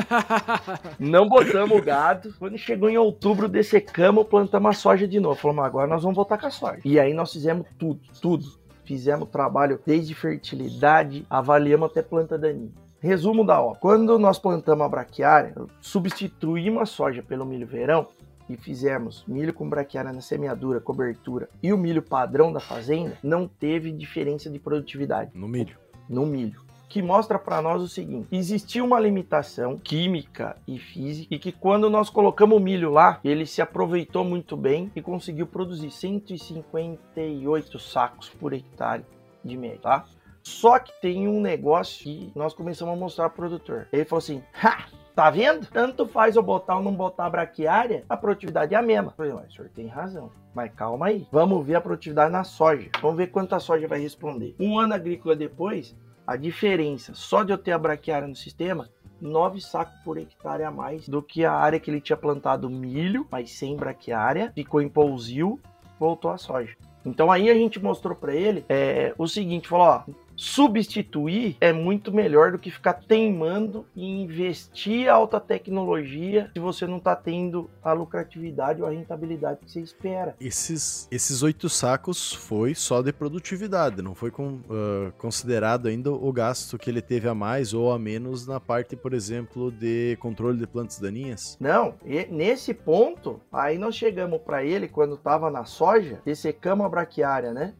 Não botamos o gado. Quando chegou em outubro, dessecamos, plantamos a soja de novo. Falamos, agora nós vamos voltar com a soja. E aí nós fizemos tudo, tudo. Fizemos trabalho desde fertilidade, avaliamos até planta daninha. Resumo da obra. Quando nós plantamos a braquiária, substituímos a soja pelo milho verão, e fizermos milho com braquiária na semeadura, cobertura e o milho padrão da fazenda, não teve diferença de produtividade. No milho. No milho que mostra para nós o seguinte: existia uma limitação química e física e que quando nós colocamos o milho lá, ele se aproveitou muito bem e conseguiu produzir 158 sacos por hectare de média, tá? Só que tem um negócio que nós começamos a mostrar pro produtor. Ele falou assim: "Ha, Tá vendo? Tanto faz eu botar ou não botar a braquiária, a produtividade é a mesma. Falei, o senhor tem razão. Mas calma aí. Vamos ver a produtividade na soja. Vamos ver quanto a soja vai responder. Um ano agrícola depois, a diferença só de eu ter a braquiária no sistema, 9 sacos por hectare a mais do que a área que ele tinha plantado milho, mas sem braquiária, ficou em pousio, voltou a soja. Então aí a gente mostrou para ele é, o seguinte, falou, ó, substituir é muito melhor do que ficar teimando e investir alta tecnologia se você não está tendo a lucratividade ou a rentabilidade que você espera. Esses, esses oito sacos foi só de produtividade, não foi com, uh, considerado ainda o gasto que ele teve a mais ou a menos na parte, por exemplo, de controle de plantas daninhas? Não, nesse ponto, aí nós chegamos para ele quando estava na soja, dessecamos a braquiária, né?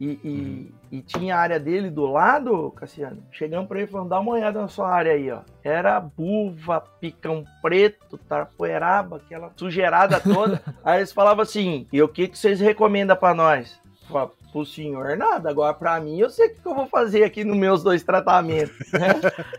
E, e, e, tinha a área dele do lado, Cassiano. Chegamos para ele falando: dá uma olhada na sua área aí, ó. Era buva, picão preto, tarpoeraba, aquela sujeirada toda. aí eles falavam assim: e o que, que vocês recomendam para nós? Falei, pro senhor nada, agora pra mim eu sei o que eu vou fazer aqui nos meus dois tratamentos. Né?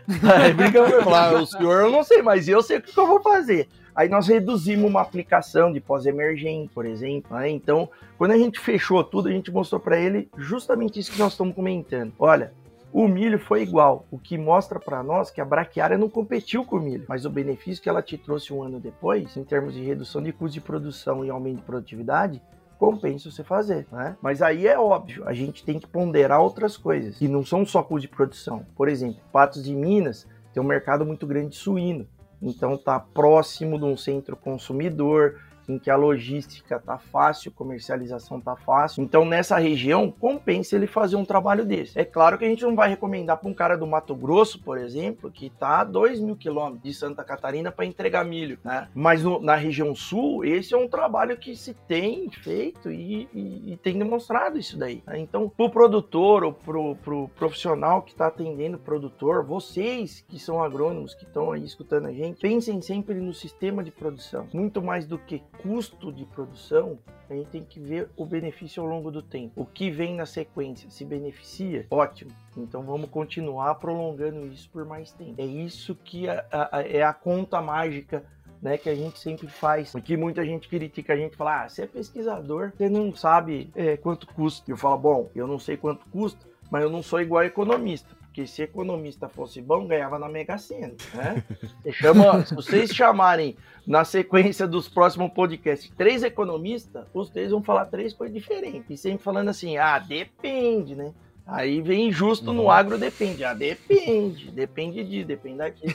aí brincamos, falar, o senhor eu não sei, mas eu sei o que eu vou fazer. Aí nós reduzimos uma aplicação de pós-emergente, por exemplo. Né? Então, quando a gente fechou tudo, a gente mostrou para ele justamente isso que nós estamos comentando. Olha, o milho foi igual, o que mostra para nós que a braquiária não competiu com o milho, mas o benefício que ela te trouxe um ano depois, em termos de redução de custo de produção e aumento de produtividade, compensa você fazer, né? Mas aí é óbvio, a gente tem que ponderar outras coisas, que não são só custo de produção. Por exemplo, Patos de Minas tem um mercado muito grande de suíno. Então está próximo de um centro consumidor, em que a logística tá fácil, comercialização tá fácil. Então, nessa região, compensa ele fazer um trabalho desse. É claro que a gente não vai recomendar para um cara do Mato Grosso, por exemplo, que tá a 2 mil quilômetros de Santa Catarina para entregar milho, né? Mas no, na região sul, esse é um trabalho que se tem feito e, e, e tem demonstrado isso daí. Né? Então, pro produtor ou pro, pro profissional que está atendendo o produtor, vocês que são agrônomos, que estão aí escutando a gente, pensem sempre no sistema de produção, muito mais do que custo de produção, a gente tem que ver o benefício ao longo do tempo. O que vem na sequência se beneficia, ótimo. Então vamos continuar prolongando isso por mais tempo. É isso que a, a, é a conta mágica né, que a gente sempre faz. Que muita gente critica a gente, fala, ah, você é pesquisador, você não sabe é, quanto custa. Eu falo, bom, eu não sei quanto custa, mas eu não sou igual economista. Porque se economista fosse bom, ganhava na Mega Sena, né? Chama, se vocês chamarem na sequência dos próximos podcasts três economistas, os três vão falar três coisas diferentes. E sempre falando assim, ah, depende, né? Aí vem injusto no agro, depende. Ah, depende. Depende de, depende daqui.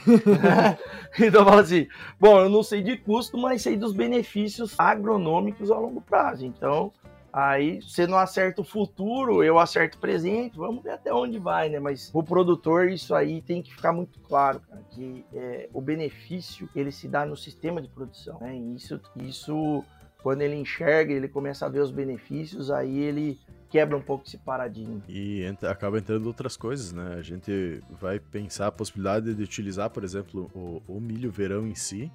então fala assim: bom, eu não sei de custo, mas sei dos benefícios agronômicos a longo prazo. Então, aí você não acerta o futuro, eu acerto o presente, vamos ver até onde vai, né? Mas o produtor, isso aí tem que ficar muito claro, cara, que é, o benefício ele se dá no sistema de produção. Né? Isso, isso, quando ele enxerga, ele começa a ver os benefícios, aí ele quebra um pouco esse paradigma. E entra, acaba entrando outras coisas, né? A gente vai pensar a possibilidade de utilizar, por exemplo, o, o milho verão em si,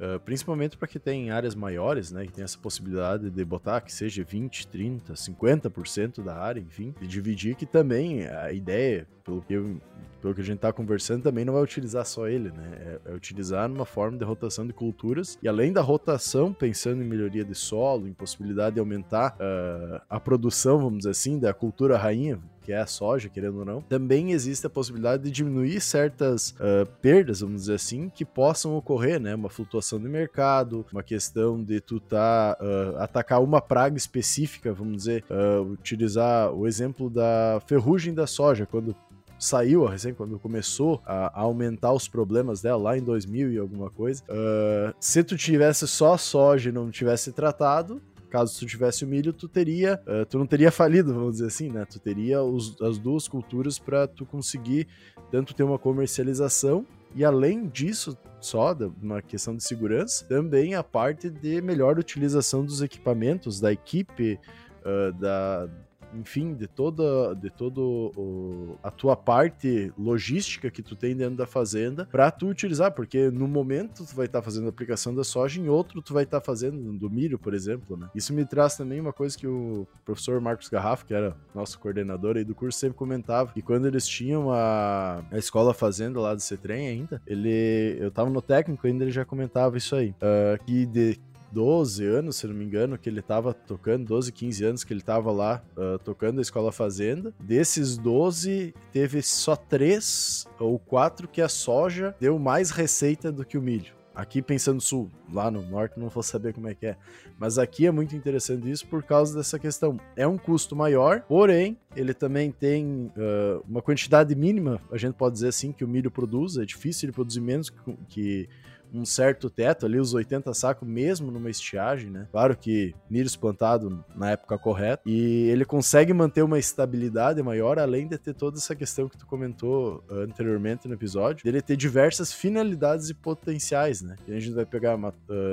uh, principalmente para que tem áreas maiores, né? Que tem essa possibilidade de botar que seja 20, 30, 50% da área, enfim, de dividir, que também a ideia, pelo que eu pelo que a gente está conversando, também não vai utilizar só ele, né? É, é, utilizar numa forma de rotação de culturas. E além da rotação, pensando em melhoria de solo, em possibilidade de aumentar uh, a produção, vamos dizer assim, da cultura rainha, que é a soja, querendo ou não, também existe a possibilidade de diminuir certas uh, perdas, vamos dizer assim, que possam ocorrer, né? Uma flutuação de mercado, uma questão de tu tá uh, atacar uma praga específica, vamos dizer, uh, utilizar o exemplo da ferrugem da soja, quando saiu, recém quando começou a, aumentar os problemas dela lá em 2000 e alguma coisa, uh, se tu tivesse só soja e não tivesse tratado, caso tu tivesse o milho, tu teria, uh, tu não teria falido, vamos dizer assim, né? Tu teria os, as duas culturas para tu conseguir tanto ter uma comercialização e além disso, só uma questão de segurança, também a parte de melhor utilização dos equipamentos da equipe, uh, da enfim, de toda, de todo o, a tua parte logística que tu tem dentro da fazenda para tu utilizar, porque no momento tu vai estar tá fazendo a aplicação da soja, em outro tu vai estar tá fazendo do milho, por exemplo, né? Isso me traz também uma coisa que o professor Marcos Garrafo, que era nosso coordenador aí do curso, sempre comentava, que quando eles tinham a, a escola fazenda lá do CETREM ainda, ele, eu tava no técnico ainda, ele já comentava isso aí, uh, que de 12 anos, se não me engano, que ele estava tocando, 12, 15 anos que ele estava lá uh, tocando a Escola Fazenda. Desses 12, teve só 3 ou 4 que a soja deu mais receita do que o milho. Aqui pensando sul, lá no norte não vou saber como é que é. Mas aqui é muito interessante isso por causa dessa questão. É um custo maior, porém, ele também tem uh, uma quantidade mínima, a gente pode dizer assim, que o milho produz. É difícil ele produzir menos que, que um certo teto ali, os 80 sacos, mesmo numa estiagem, né? Claro que milho plantado na época correta. E ele consegue manter uma estabilidade maior, além de ter toda essa questão que tu comentou anteriormente no episódio, dele ter diversas finalidades e potenciais, né? A gente vai pegar uh,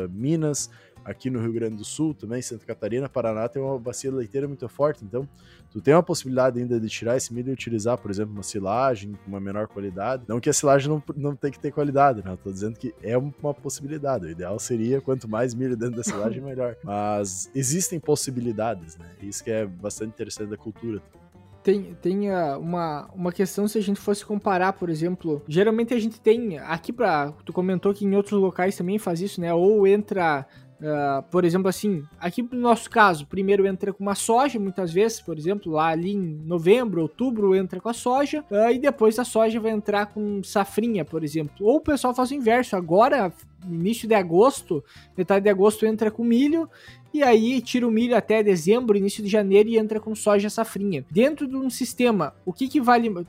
Minas, aqui no Rio Grande do Sul também, Santa Catarina, Paraná tem uma bacia leiteira muito forte, então tu tem uma possibilidade ainda de tirar esse milho e utilizar, por exemplo, uma silagem com uma menor qualidade. Não que a silagem não, não tem que ter qualidade, né? Eu tô dizendo que é uma possibilidade. O ideal seria quanto mais milho dentro da silagem, melhor. Mas existem possibilidades, né? Isso que é bastante interessante da cultura tem, tem uh, uma, uma questão se a gente fosse comparar, por exemplo, geralmente a gente tem aqui para tu comentou que em outros locais também faz isso, né? Ou entra Uh, por exemplo, assim, aqui no nosso caso, primeiro entra com uma soja, muitas vezes, por exemplo, lá ali em novembro, outubro, entra com a soja, uh, e depois a soja vai entrar com safrinha, por exemplo. Ou o pessoal faz o inverso, agora, início de agosto, metade de agosto entra com milho, e aí tira o milho até dezembro, início de janeiro e entra com soja safrinha. Dentro de um sistema, o que que vale? Uh,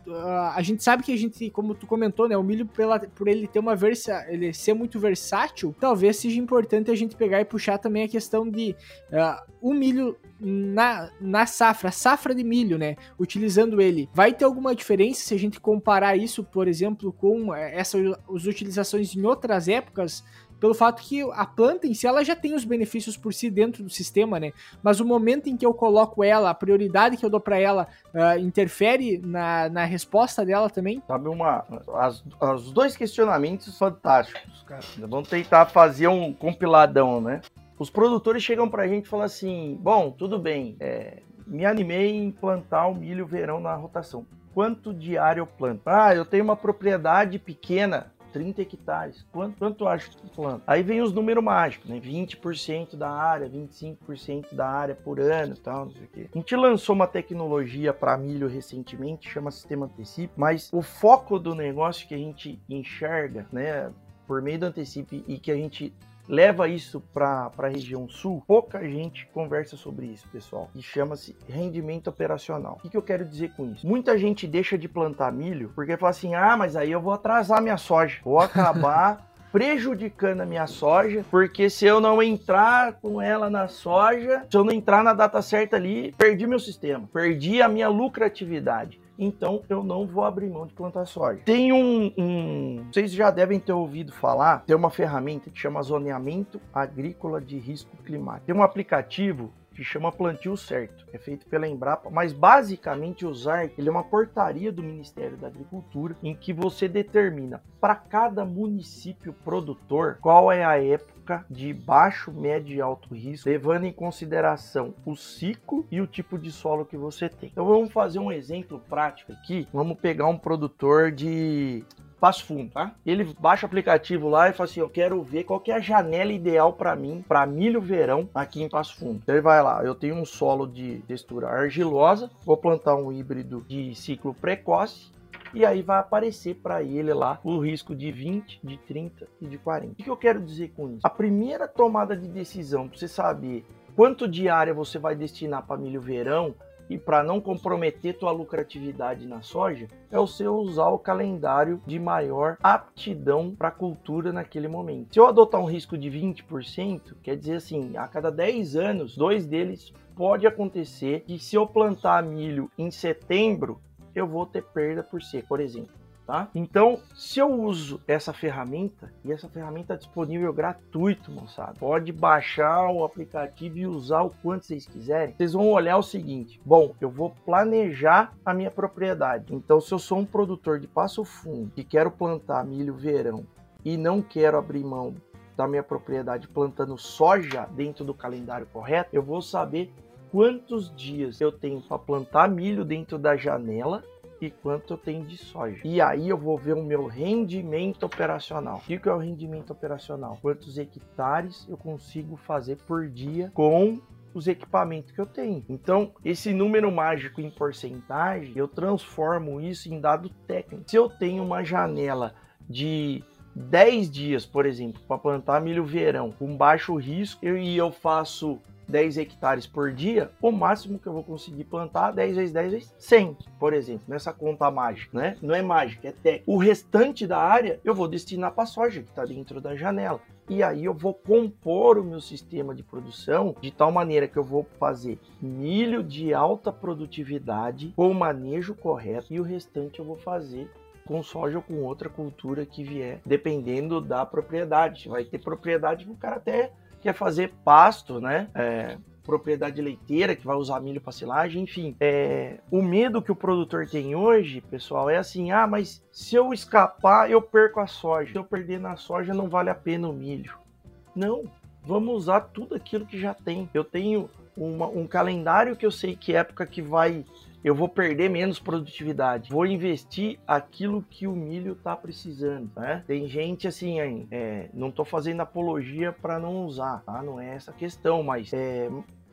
a gente sabe que a gente, como tu comentou, né, o milho pela, por ele ter uma versa, ele ser muito versátil, talvez seja importante a gente pegar e puxar também a questão de uh, o milho na, na safra, safra de milho, né? Utilizando ele, vai ter alguma diferença se a gente comparar isso, por exemplo, com essas utilizações em outras épocas? Pelo fato que a planta em si ela já tem os benefícios por si dentro do sistema, né? Mas o momento em que eu coloco ela, a prioridade que eu dou para ela, uh, interfere na, na resposta dela também? Sabe uma, as, os dois questionamentos fantásticos, cara. Vamos tentar fazer um compiladão, né? Os produtores chegam pra gente e falam assim: bom, tudo bem, é, me animei em plantar o milho verão na rotação. Quanto diário eu planto? Ah, eu tenho uma propriedade pequena, 30 hectares. Quanto, quanto acho que planta? Aí vem os números mágicos, né? 20% da área, 25% da área por ano tal, não sei o quê. A gente lançou uma tecnologia para milho recentemente, chama Sistema Antecipe, mas o foco do negócio que a gente enxerga, né? Por meio do Antecipe e que a gente leva isso para a região sul, pouca gente conversa sobre isso, pessoal. E chama-se rendimento operacional. O que, que, eu quero dizer com isso? Muita gente deixa de plantar milho porque fala assim: ah, mas aí eu vou atrasar minha soja, vou acabar. prejudicando a minha soja, porque se eu não entrar com ela na soja, se eu não entrar na data certa ali, perdi meu sistema, perdi a minha lucratividade então eu não vou abrir mão de plantar soja. Tem um, um, vocês já devem ter ouvido falar, tem uma ferramenta que chama zoneamento agrícola de risco climático. Tem um aplicativo que chama Plantio Certo, é feito pela Embrapa, mas basicamente o ZAR ele é uma portaria do Ministério da Agricultura em que você determina para cada município produtor qual é a época de baixo, médio e alto risco, levando em consideração o ciclo e o tipo de solo que você tem. Então vamos fazer um exemplo prático aqui. Vamos pegar um produtor de Passo Fundo, tá? Ele baixa o aplicativo lá e fala assim: Eu quero ver qual que é a janela ideal para mim, para milho verão aqui em Passo Fundo. Então ele vai lá, eu tenho um solo de textura argilosa, vou plantar um híbrido de ciclo precoce e aí vai aparecer para ele lá o risco de 20, de 30 e de 40. O que eu quero dizer com isso? A primeira tomada de decisão para você saber quanto de área você vai destinar para milho verão e para não comprometer tua lucratividade na soja, é o seu usar o calendário de maior aptidão para a cultura naquele momento. Se eu adotar um risco de 20%, quer dizer assim, a cada 10 anos, dois deles pode acontecer que se eu plantar milho em setembro, eu vou ter perda por seca, por exemplo tá? Então, se eu uso essa ferramenta, e essa ferramenta é disponível gratuito, moçada, pode baixar o aplicativo e usar o quanto vocês quiserem, vocês vão olhar o seguinte, bom, eu vou planejar a minha propriedade. Então, se eu sou um produtor de passo fundo e quero plantar milho verão e não quero abrir mão da minha propriedade plantando soja dentro do calendário correto, eu vou saber quantos dias eu tenho para plantar milho dentro da janela e quanto eu tenho de soja. E aí eu vou ver o meu rendimento operacional. O que é o rendimento operacional? Quantos hectares eu consigo fazer por dia com os equipamentos que eu tenho. Então, esse número mágico em porcentagem, eu transformo isso em dado técnico. Se eu tenho uma janela de 10 dias, por exemplo, para plantar milho verão com baixo risco e eu faço 10 hectares por dia, o máximo que eu vou conseguir plantar 10 vezes 10 vezes 100, por exemplo, nessa conta mágica, né? Não é mágica, é técnica. O restante da área eu vou destinar para soja, que está dentro da janela. E aí eu vou compor o meu sistema de produção de tal maneira que eu vou fazer milho de alta produtividade com o manejo correto e o restante eu vou fazer com soja ou com outra cultura que vier, dependendo da propriedade. Vai ter propriedade que o cara até quer fazer pasto, né? É, propriedade leiteira que vai usar milho para silagem, enfim. É, o medo que o produtor tem hoje, pessoal, é assim: ah, mas se eu escapar, eu perco a soja. Se eu perder na soja, não vale a pena o milho. Não, vamos usar tudo aquilo que já tem. Eu tenho uma, um calendário que eu sei que época que vai eu vou perder menos produtividade. Vou investir aquilo que o milho está precisando, né? Tem gente assim, é, não estou fazendo apologia para não usar, tá? Não é essa questão, mas é,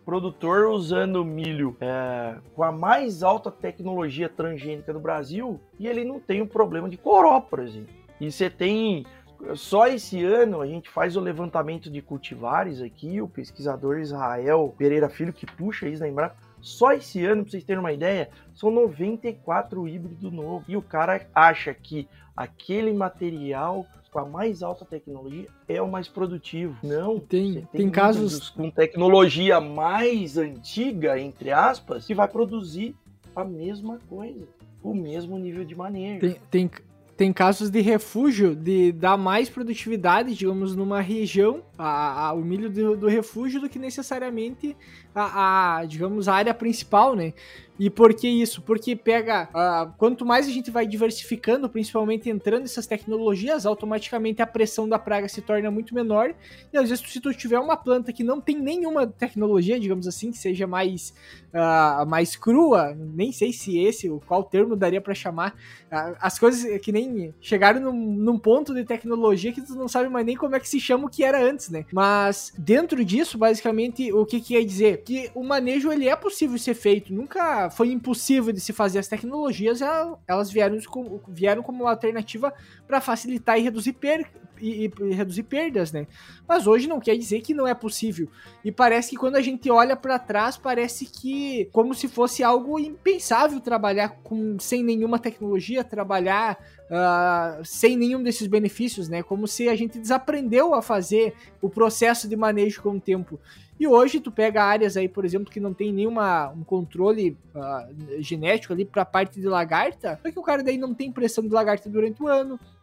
produtor usando milho é, com a mais alta tecnologia transgênica do Brasil e ele não tem o um problema de coró, por exemplo. E você tem só esse ano a gente faz o levantamento de cultivares aqui, o pesquisador Israel Pereira Filho, que puxa isso na Embrapa, só esse ano, para vocês terem uma ideia, são 94 híbridos novos. E o cara acha que aquele material com a mais alta tecnologia é o mais produtivo. Não. Tem, tem, tem casos com tecnologia mais antiga, entre aspas, que vai produzir a mesma coisa, o mesmo nível de manejo. Tem, tem, tem casos de refúgio de dar mais produtividade, digamos, numa região, a, a o milho do, do, refúgio, do que necessariamente a, a, digamos, a área principal, né? E por que isso? Porque pega. Uh, quanto mais a gente vai diversificando, principalmente entrando nessas tecnologias, automaticamente a pressão da praga se torna muito menor. E às vezes, se tu tiver uma planta que não tem nenhuma tecnologia, digamos assim, que seja mais, uh, mais crua, nem sei se esse, qual termo daria para chamar, uh, as coisas que nem chegaram num, num, ponto de tecnologia que tu não sabe mais nem como é que se chama o que era antes, né? Mas dentro disso, basicamente, o que, que quer dizer? Que o manejo ele é possível ser feito, nunca foi impossível de se fazer. As tecnologias, elas vieram, vieram como uma alternativa para facilitar e reduzir, e, e, reduzir perdas, né? Mas hoje não quer dizer que não é possível. E parece que quando a gente olha para trás, parece que como se fosse algo impensável trabalhar com sem nenhuma tecnologia, trabalhar uh, sem nenhum desses benefícios, né? Como se a gente desaprendeu a fazer o processo de manejo com o tempo. E hoje tu pega áreas aí, por exemplo, que não tem nenhuma um controle uh, genético ali para a parte de lagarta, só que o cara daí não tem pressão de lagarta durante o ano, é,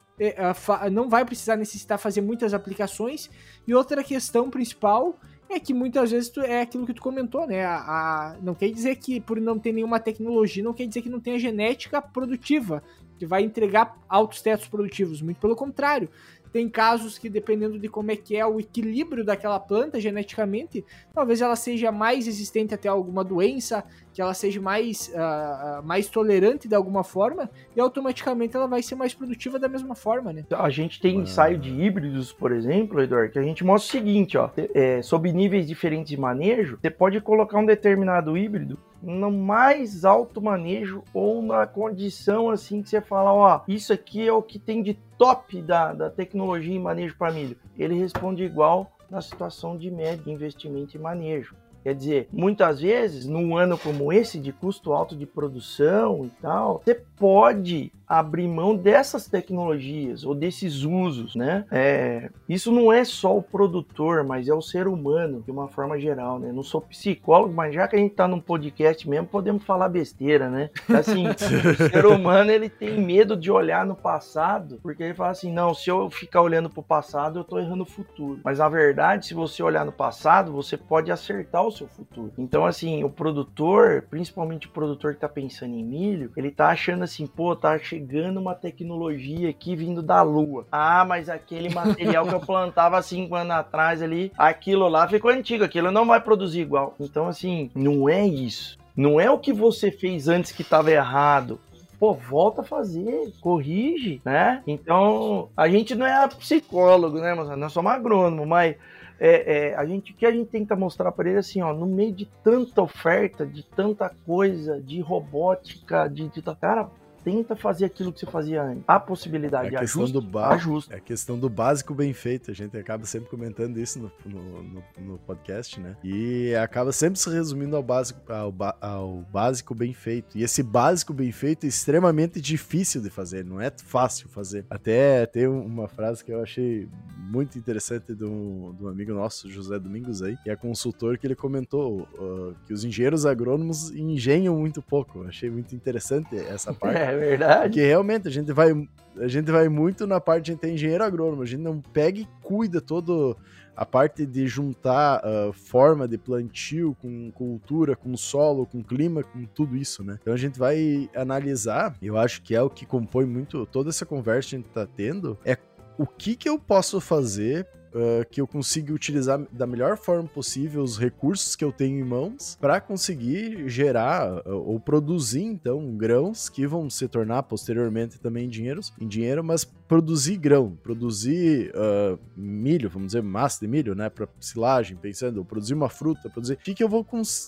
não vai precisar necessitar fazer muitas aplicações. E outra questão principal é que muitas vezes tu, é aquilo que tu comentou, né? A, a, não quer dizer que por não ter nenhuma tecnologia, não quer dizer que não tenha genética produtiva, que vai entregar altos tetos produtivos. Muito pelo contrário. Tem casos que, dependendo de como é que é o equilíbrio daquela planta geneticamente, talvez ela seja mais resistente até alguma doença, que ela seja mais, uh, mais tolerante de alguma forma, e automaticamente ela vai ser mais produtiva da mesma forma, né? A gente tem ensaio de híbridos, por exemplo, Eduardo, que a gente mostra o seguinte, ó, é, sob níveis diferentes de manejo, você pode colocar um determinado híbrido no mais alto manejo ou na condição assim que você fala, ó, isso aqui é o que tem de top da, da tecnologia em manejo para milho. Ele responde igual na situação de médio investimento em manejo. Quer dizer, muitas vezes, num ano como esse, de custo alto de produção e tal, você pode abrir mão dessas tecnologias ou desses usos, né? É, isso não é só o produtor, mas é o ser humano de uma forma geral, né? Não sou psicólogo, mas já que a gente tá num podcast mesmo, podemos falar besteira, né? Assim, o ser humano ele tem medo de olhar no passado, porque ele fala assim, não, se eu ficar olhando pro passado, eu tô errando o futuro. Mas na verdade, se você olhar no passado, você pode acertar o seu futuro. Então, assim, o produtor, principalmente o produtor que tá pensando em milho, ele tá achando assim, pô, tá chegando chegando uma tecnologia aqui vindo da Lua. Ah, mas aquele material que eu plantava cinco anos atrás ali, aquilo lá ficou antigo, aquilo não vai produzir igual. Então, assim, não é isso. Não é o que você fez antes que estava errado pô, volta a fazer, corrige, né? Então, a gente não é psicólogo, né, mas nós somos agrônomo, mas é, é, a gente, o que a gente tenta mostrar para ele assim, ó, no meio de tanta oferta, de tanta coisa, de robótica, de, de cara, tenta fazer aquilo que você fazia antes. A possibilidade é a questão ajusta, do ba ajusta. É a questão do básico bem feito. A gente acaba sempre comentando isso no, no, no, no podcast, né? E acaba sempre se resumindo ao básico, ao, ao, básico bem feito. E esse básico bem feito é extremamente difícil de fazer, não é fácil fazer. Até tem uma frase que eu achei muito interessante de um, de um amigo nosso, José Domingos aí, que é consultor, que ele comentou uh, que os engenheiros agrônomos engenham muito pouco. Eu achei muito interessante essa parte. É. É verdade. Porque realmente a gente vai, a gente vai muito na parte de engenheiro agrônomo. A gente não pega e cuida todo a parte de juntar uh, forma de plantio com cultura, com solo, com clima, com tudo isso, né? Então a gente vai analisar, eu acho que é o que compõe muito toda essa conversa que a gente tá tendo, é o que que eu posso fazer uh, que eu consiga utilizar da melhor forma possível os recursos que eu tenho em mãos para conseguir gerar uh, ou produzir então grãos que vão se tornar posteriormente também dinheiros, em dinheiro, mas produzir grão, produzir uh, milho, vamos dizer massa de milho, né, para silagem, pensando, produzir uma fruta, produzir o que que eu vou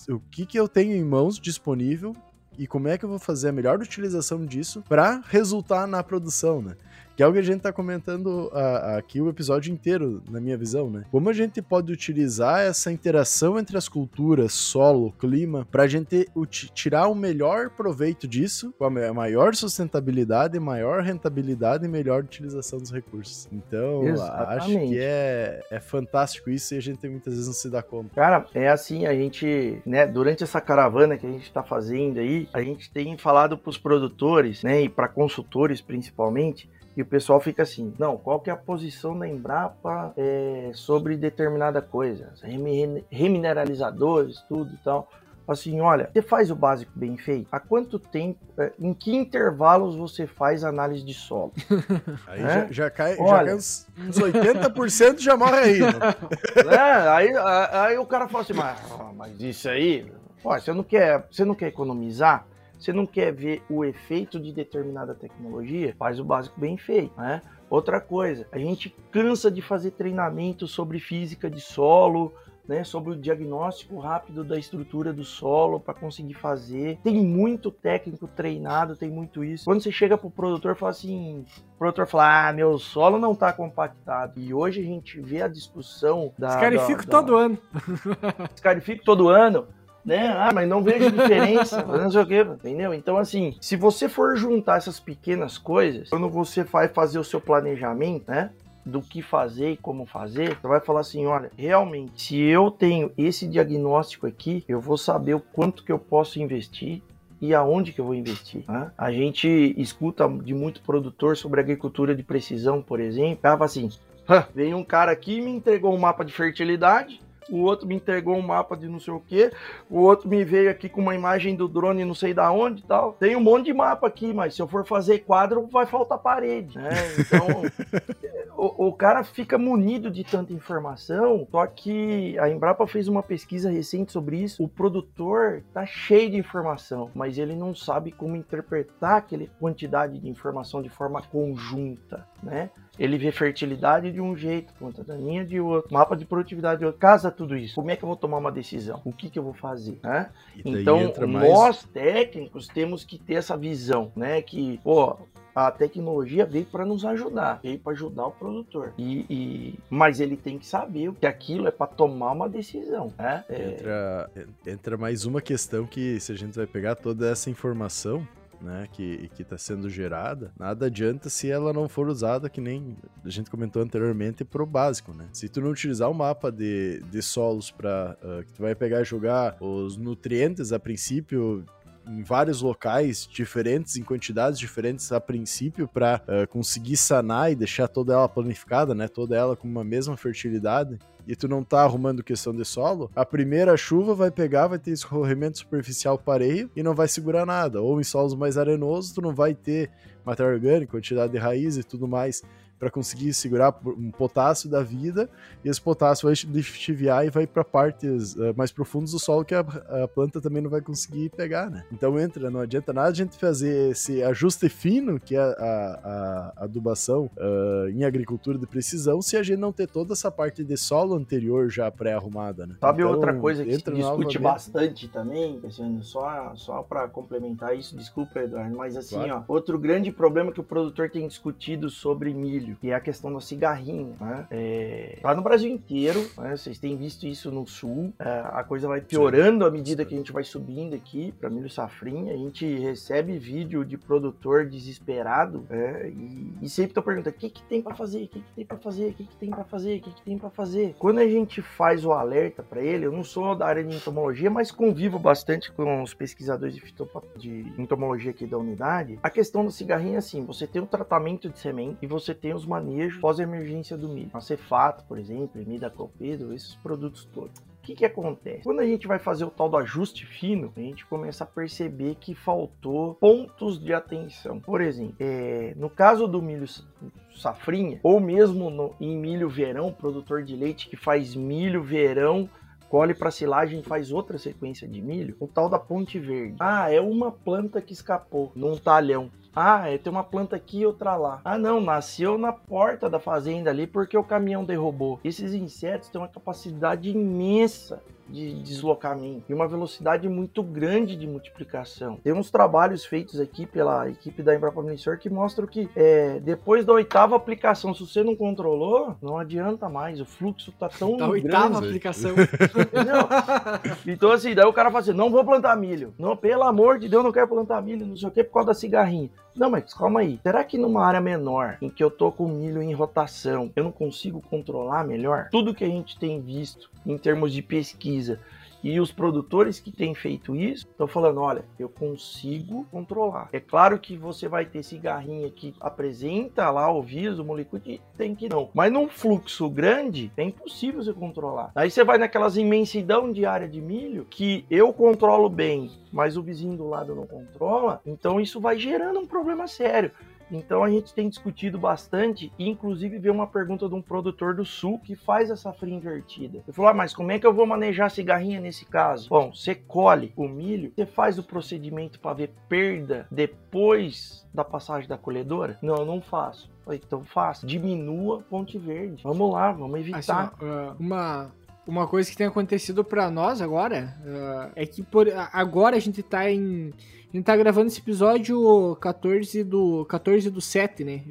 o que que eu tenho em mãos disponível e como é que eu vou fazer a melhor utilização disso para resultar na produção, né? Que é o que a gente tá comentando uh, aqui o episódio inteiro, na minha visão, né? Como a gente pode utilizar essa interação entre as culturas, solo, clima, pra gente tirar o melhor proveito disso, com a maior sustentabilidade, maior rentabilidade e melhor utilização dos recursos. Então, Exatamente. acho que é, é fantástico isso e a gente muitas vezes não se dá conta. Cara, é assim, a gente, né, durante essa caravana que a gente tá fazendo aí, a gente tem falado pros produtores, né, e para consultores principalmente, e o pessoal fica assim, não, qual que é a posição da Embrapa é, sobre determinada coisa? Remineralizadores, tudo e tal. assim, olha, você faz o básico bem feito? Há quanto tempo, é, em que intervalos você faz análise de solo? Aí é? já, já, cai, olha, já cai uns, uns 80% já morre aí. Né? É, aí, aí o cara fala assim, mas, mas isso aí, você não quer, você não quer economizar? Você não quer ver o efeito de determinada tecnologia? Faz o básico bem feito, né? Outra coisa, a gente cansa de fazer treinamento sobre física de solo, né, sobre o diagnóstico rápido da estrutura do solo para conseguir fazer. Tem muito técnico treinado, tem muito isso. Quando você chega pro produtor, fala assim, o produtor fala: "Ah, meu solo não tá compactado". E hoje a gente vê a discussão da Escarifico da, da... todo ano. Escarifico todo ano né? Ah, mas não vejo diferença, não sei o quê, entendeu? Então, assim, se você for juntar essas pequenas coisas, quando você vai fazer o seu planejamento, né? do que fazer e como fazer, você vai falar assim, olha, realmente, se eu tenho esse diagnóstico aqui, eu vou saber o quanto que eu posso investir e aonde que eu vou investir. Né? A gente escuta de muito produtor sobre agricultura de precisão, por exemplo, tava assim, veio um cara aqui me entregou um mapa de fertilidade, o outro me entregou um mapa de não sei o que, o outro me veio aqui com uma imagem do drone não sei da onde e tal. Tem um monte de mapa aqui, mas se eu for fazer quadro, vai faltar parede, né? Então, o, o, cara fica munido de tanta informação, só que a Embrapa fez uma pesquisa recente sobre isso. O produtor tá cheio de informação, mas ele não sabe como interpretar aquela quantidade de informação de forma conjunta, né? Ele vê fertilidade de um jeito, ponta daninha de outro, mapa de produtividade de outro. Casa tudo isso. Como é que eu vou tomar uma decisão? O que, que eu vou fazer? Né? Então, mais... nós técnicos temos que ter essa visão, né? Que, pô, a tecnologia veio para nos ajudar, veio para ajudar o produtor. E, e, mas ele tem que saber que aquilo é para tomar uma decisão. Né? É... Entra, entra mais uma questão que se a gente vai pegar toda essa informação né, que está sendo gerada, nada adianta se ela não for usada, que nem a gente comentou anteriormente, para o básico, né? Se tu não utilizar o um mapa de, de solos para uh, que tu vai pegar e jogar os nutrientes a princípio em vários locais diferentes, em quantidades diferentes a princípio, para uh, eh, conseguir sanar e deixar toda ela planificada, né? Toda ela com uma mesma fertilidade. E tu não tá arrumando questão de solo, a primeira chuva vai pegar, vai ter escorrimento superficial pareio e não vai segurar nada. Ou em solos mais arenosos, tu não vai ter matéria orgânica, quantidade de raiz e tudo mais para conseguir segurar um potássio da vida, e esse potássio vai lixiviar e vai para partes uh, mais profundas do solo que a, a, planta também não vai conseguir pegar, né? Então entra, não adianta nada a gente fazer esse ajuste fino, que é a, a, a adubação uh, em agricultura de precisão, se a gente não ter toda essa parte de solo anterior já pré-arrumada, né? Sabe então, outra coisa que se discute bastante também, só, só para complementar isso, desculpa, Eduardo, mas assim, claro. ó, outro grande problema que o produtor tem discutido sobre milho milho, que é a questão do cigarrinho, né? É, tá no Brasil inteiro, né? Vocês têm visto isso no sul. É, a coisa vai piorando à medida que a gente vai subindo aqui para milho safrinha. A gente recebe vídeo de produtor desesperado é, e, e, sempre tô perguntando: o que, que tem para fazer? O que, que tem para fazer? O que, que tem para fazer? O que, que tem para fazer? Quando a gente faz o alerta para ele, eu não sou da área de entomologia, mas convivo bastante com os pesquisadores de, de entomologia aqui da unidade. A questão do cigarrinho é assim: você tem o tratamento de semente e você tem os manejos pós-emergência do milho. A cefato, por exemplo, imidacloprid, esses produtos todos. O que, que acontece? Quando a gente vai fazer o tal do ajuste fino, a gente começa a perceber que faltou pontos de atenção. Por exemplo, é, no caso do milho safrinha, ou mesmo no, em milho verão, produtor de leite que faz milho verão colhe para silagem faz outra sequência de milho, o tal da ponte verde. Ah, é uma planta que escapou num talhão. Ah, é, tem uma planta aqui outra lá. Ah, não, nasceu na porta da fazenda ali porque o caminhão derrubou. Esses insetos têm uma capacidade imensa de deslocamento e uma velocidade muito grande de multiplicação. Tem uns trabalhos feitos aqui pela equipe da Embrapa Monitor que mostram que é, depois da oitava aplicação, se você não controlou, não adianta mais. O fluxo tá tão da grande. oitava aplicação. Então assim, daí o cara fala assim, não vou plantar milho. Não, pelo amor de Deus, não quero plantar milho, não sei o que, por causa da cigarrinha. Não, mas calma aí. Será que numa área menor, em que eu tô com milho em rotação, eu não consigo controlar melhor? Tudo que a gente tem visto em termos de pesquisa E os produtores que têm feito isso estão falando: olha, eu consigo controlar. É claro que você vai ter cigarrinha que apresenta lá o vírus, o molécula, e tem que não. Mas num fluxo grande, é impossível você controlar. Aí você vai naquelas imensidão de área de milho que eu controlo bem, mas o vizinho do lado não controla. Então isso vai gerando um problema sério. Então a gente tem discutido bastante, e inclusive veio uma pergunta de um produtor do sul que faz essa fria invertida. Ele falou: ah, mas como é que eu vou manejar a cigarrinha nesse caso? Bom, você colhe o milho, você faz o procedimento para ver perda depois da passagem da colhedora? Não, não faço. Então faça, diminua ponte verde. Vamos lá, vamos evitar. Assim, uh, uma, uma coisa que tem acontecido para nós agora uh, é que por, agora a gente tá em a gente tá gravando esse episódio 14 do 14 do 7, né?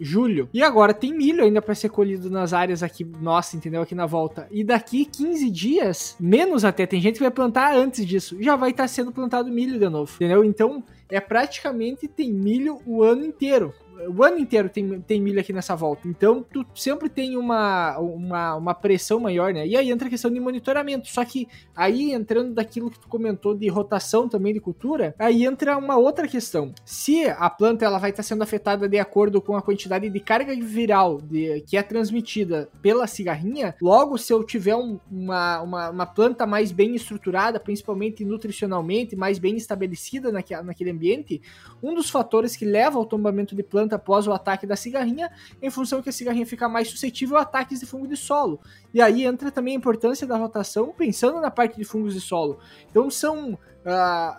Julho. E agora tem milho ainda para ser colhido nas áreas aqui, nossa, entendeu? Aqui na volta. E daqui 15 dias, menos até, tem gente que vai plantar antes disso, já vai estar tá sendo plantado milho de novo, entendeu? Então, é praticamente tem milho o ano inteiro o ano inteiro tem, tem milho aqui nessa volta. Então, tu sempre tem uma, uma, uma pressão maior, né? E aí entra a questão de monitoramento. Só que aí, entrando daquilo que tu comentou de rotação também de cultura, aí entra uma outra questão. Se a planta ela vai estar sendo afetada de acordo com a quantidade de carga viral de, que é transmitida pela cigarrinha, logo se eu tiver um, uma, uma, uma, planta mais bem estruturada, principalmente nutricionalmente, mais bem estabelecida naque, naquele ambiente, um dos fatores que leva ao tombamento de planta após o ataque da cigarrinha, em função que a cigarrinha fica mais suscetível a ataques de fungo de solo. E aí entra também a importância da rotação, pensando na parte de fungos de solo. Então são, uh,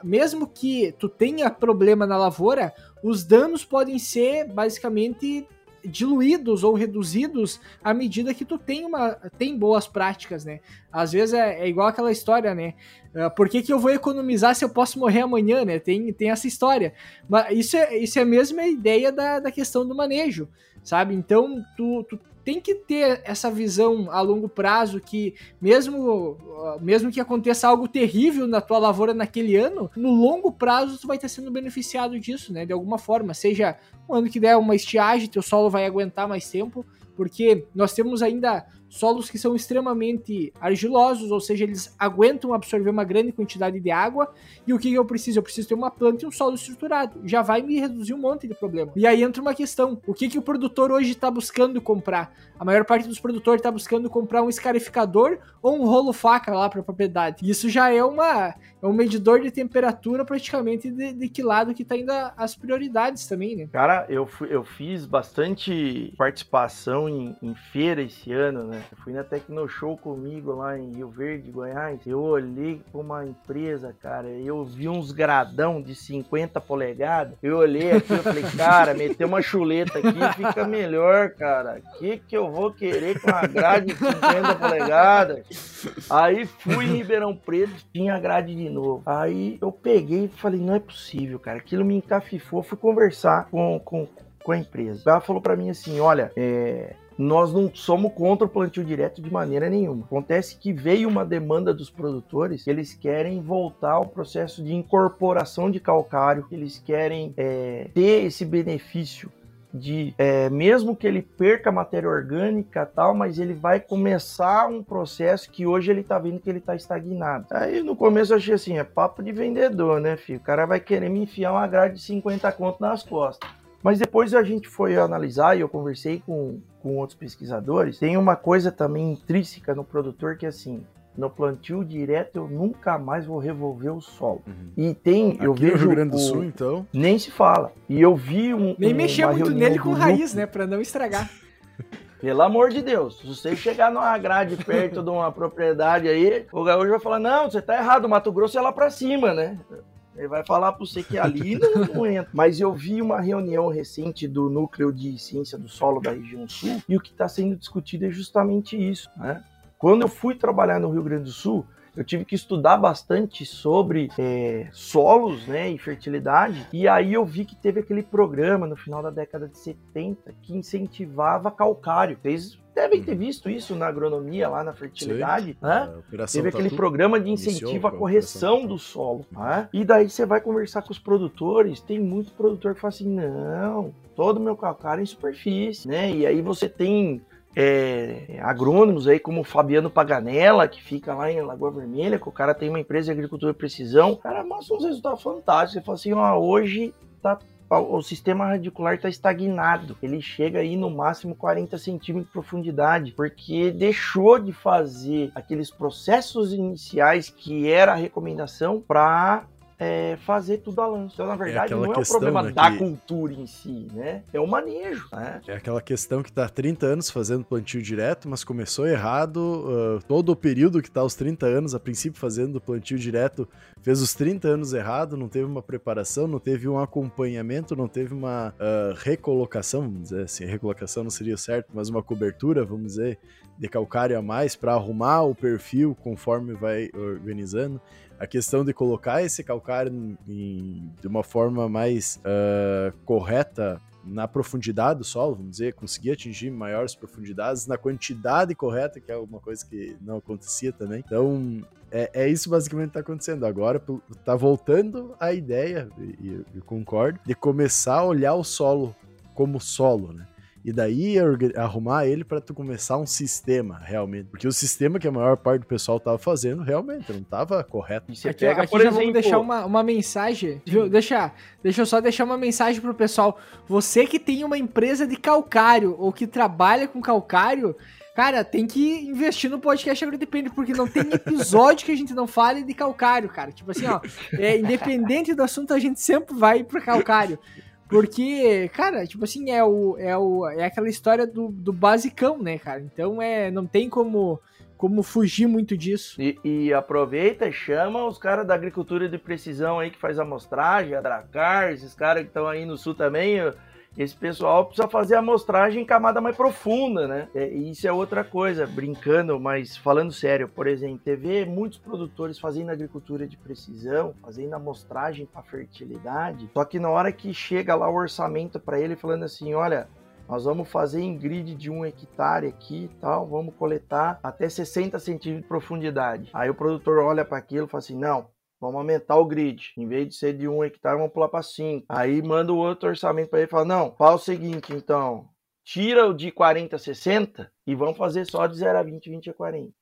mesmo que tu tenha problema na lavoura, os danos podem ser basicamente diluídos ou reduzidos à medida que tu tem uma tem boas práticas, né? Às vezes é, é igual aquela história, né? Uh, por que, que eu vou economizar se eu posso morrer amanhã, né? Tem, tem essa história. Mas isso é, isso é a mesma ideia da, da questão do manejo, sabe? Então, tu, tu tem que ter essa visão a longo prazo que mesmo mesmo que aconteça algo terrível na tua lavoura naquele ano, no longo prazo tu vai estar sendo beneficiado disso, né, de alguma forma, seja um ano que der uma estiagem, teu solo vai aguentar mais tempo, porque nós temos ainda solos que são extremamente argilosos, ou seja, eles aguentam absorver uma grande quantidade de água. E o que eu preciso? Eu preciso ter uma planta e um solo estruturado. Já vai me reduzir um monte de problema. E aí entra uma questão: o que, que o produtor hoje está buscando comprar? A maior parte dos produtores está buscando comprar um escarificador ou um rolo faca lá para a propriedade. Isso já é uma é um medidor de temperatura praticamente de, de que lado que tá indo as prioridades também, né? Cara, eu, fui, eu fiz bastante participação em, em feira esse ano, né? Eu fui na Tecnoshow comigo lá em Rio Verde, Goiás. Eu olhei para uma empresa, cara, eu vi uns gradão de 50 polegadas. Eu olhei aqui e falei, cara, meter uma chuleta aqui fica melhor, cara. O que, que eu vou querer com a grade de 50 polegadas? Aí fui em Ribeirão Preto, tinha grade de novo. Aí eu peguei e falei, não é possível, cara. Aquilo me encafifou. Fui conversar com, com, com a empresa. Ela falou para mim assim: olha, é, nós não somos contra o plantio direto de maneira nenhuma. Acontece que veio uma demanda dos produtores eles querem voltar ao processo de incorporação de calcário, eles querem é, ter esse benefício de é, mesmo que ele perca matéria orgânica tal, mas ele vai começar um processo que hoje ele tá vendo que ele tá estagnado. Aí no começo eu achei assim, é papo de vendedor, né, filho? O cara vai querer me enfiar uma grade de 50 conto nas costas. Mas depois a gente foi analisar e eu conversei com, com outros pesquisadores. Tem uma coisa também intrínseca no produtor que é assim: no plantio direto eu nunca mais vou revolver o solo. Uhum. E tem, Aqui eu vejo. No Rio Grande do Sul, o... então? Nem se fala. E eu vi um. Nem um, mexer muito nele com raiz, né? Pra não estragar. Pelo amor de Deus, se você chegar numa grade perto de uma propriedade aí, o gaúcho vai falar: não, você tá errado, o Mato Grosso é lá pra cima, né? Ele vai falar para você que ali não, não, entra. Mas eu vi uma reunião recente do Núcleo de Ciência do Solo da região sul e o que está sendo discutido é justamente isso. Né? Quando eu fui trabalhar no Rio Grande do Sul, eu tive que estudar bastante sobre é, solos né, e fertilidade. E aí eu vi que teve aquele programa no final da década de 70 que incentivava calcário. Vocês devem ter visto isso na agronomia, lá na fertilidade. Né? Teve aquele Tatu programa de incentivo à correção do solo. Né? E daí você vai conversar com os produtores. Tem muito produtor que fala assim: não, todo meu calcário é em superfície. Né? E aí você tem é, agrônomos aí como o Fabiano Paganella, que fica lá em Lagoa Vermelha, que o cara tem uma empresa de agricultura precisão, o cara mostra uns resultados fantásticos. Ele fala assim, ó, hoje tá o sistema radicular está estagnado. Ele chega aí no máximo 40 centímetros de profundidade, porque deixou de fazer aqueles processos iniciais que era a recomendação para é, fazer tudo a lança. Então, na é verdade, é não é o problema né, da que... cultura em si, né? É o manejo, né? É aquela questão que tá há 30 anos fazendo plantio direto, mas começou errado. Uh, todo o período que tá os 30 anos, a princípio fazendo plantio direto, fez os 30 anos errado, não teve uma preparação, não teve um acompanhamento, não teve uma uh, recolocação, vamos dizer assim, recolocação não seria certo, mas uma cobertura, vamos dizer, de calcário a mais para arrumar o perfil conforme vai organizando a questão de colocar esse calcário em, de uma forma mais uh, correta na profundidade do solo, vamos dizer, conseguir atingir maiores profundidades na quantidade correta, que é uma coisa que não acontecia também. Então, é, é isso basicamente que está acontecendo. Agora está voltando a ideia, e eu concordo, de começar a olhar o solo como solo, né? E daí arrumar ele para tu começar um sistema, realmente. Porque o sistema que a maior parte do pessoal tava fazendo, realmente, não tava correto. E você aqui, pega, aqui por já exemplo... vamos deixar uma, uma mensagem, viu? Deixa, deixa eu só deixar uma mensagem pro pessoal. Você que tem uma empresa de calcário ou que trabalha com calcário, Cara, tem que investir no podcast Agrodepende, porque não tem episódio que a gente não fale de calcário, cara. Tipo assim, ó, é, independente do assunto, a gente sempre vai pro calcário. Porque, cara, tipo assim, é, o, é, o, é aquela história do, do basicão, né, cara? Então é, não tem como, como fugir muito disso. E, e aproveita e chama os caras da agricultura de precisão aí que faz amostragem, a Dracar, esses caras que estão aí no sul também. Eu esse pessoal precisa fazer a amostragem em camada mais profunda, né? É, isso é outra coisa, brincando, mas falando sério, por exemplo, TV, muitos produtores fazendo agricultura de precisão, fazendo amostragem para fertilidade, só que na hora que chega lá o orçamento para ele falando assim, olha, nós vamos fazer em grid de um hectare aqui e tal, vamos coletar até 60 centímetros de profundidade. Aí o produtor olha para aquilo e fala assim, não, Vamos aumentar o grid. Em vez de ser de um hectare, vamos pular para cinco. Aí manda o outro orçamento para ele e fala: não, fala o seguinte, então. Tira o de 40 a 60 e vamos fazer só de 0 a 20, 20 a 40.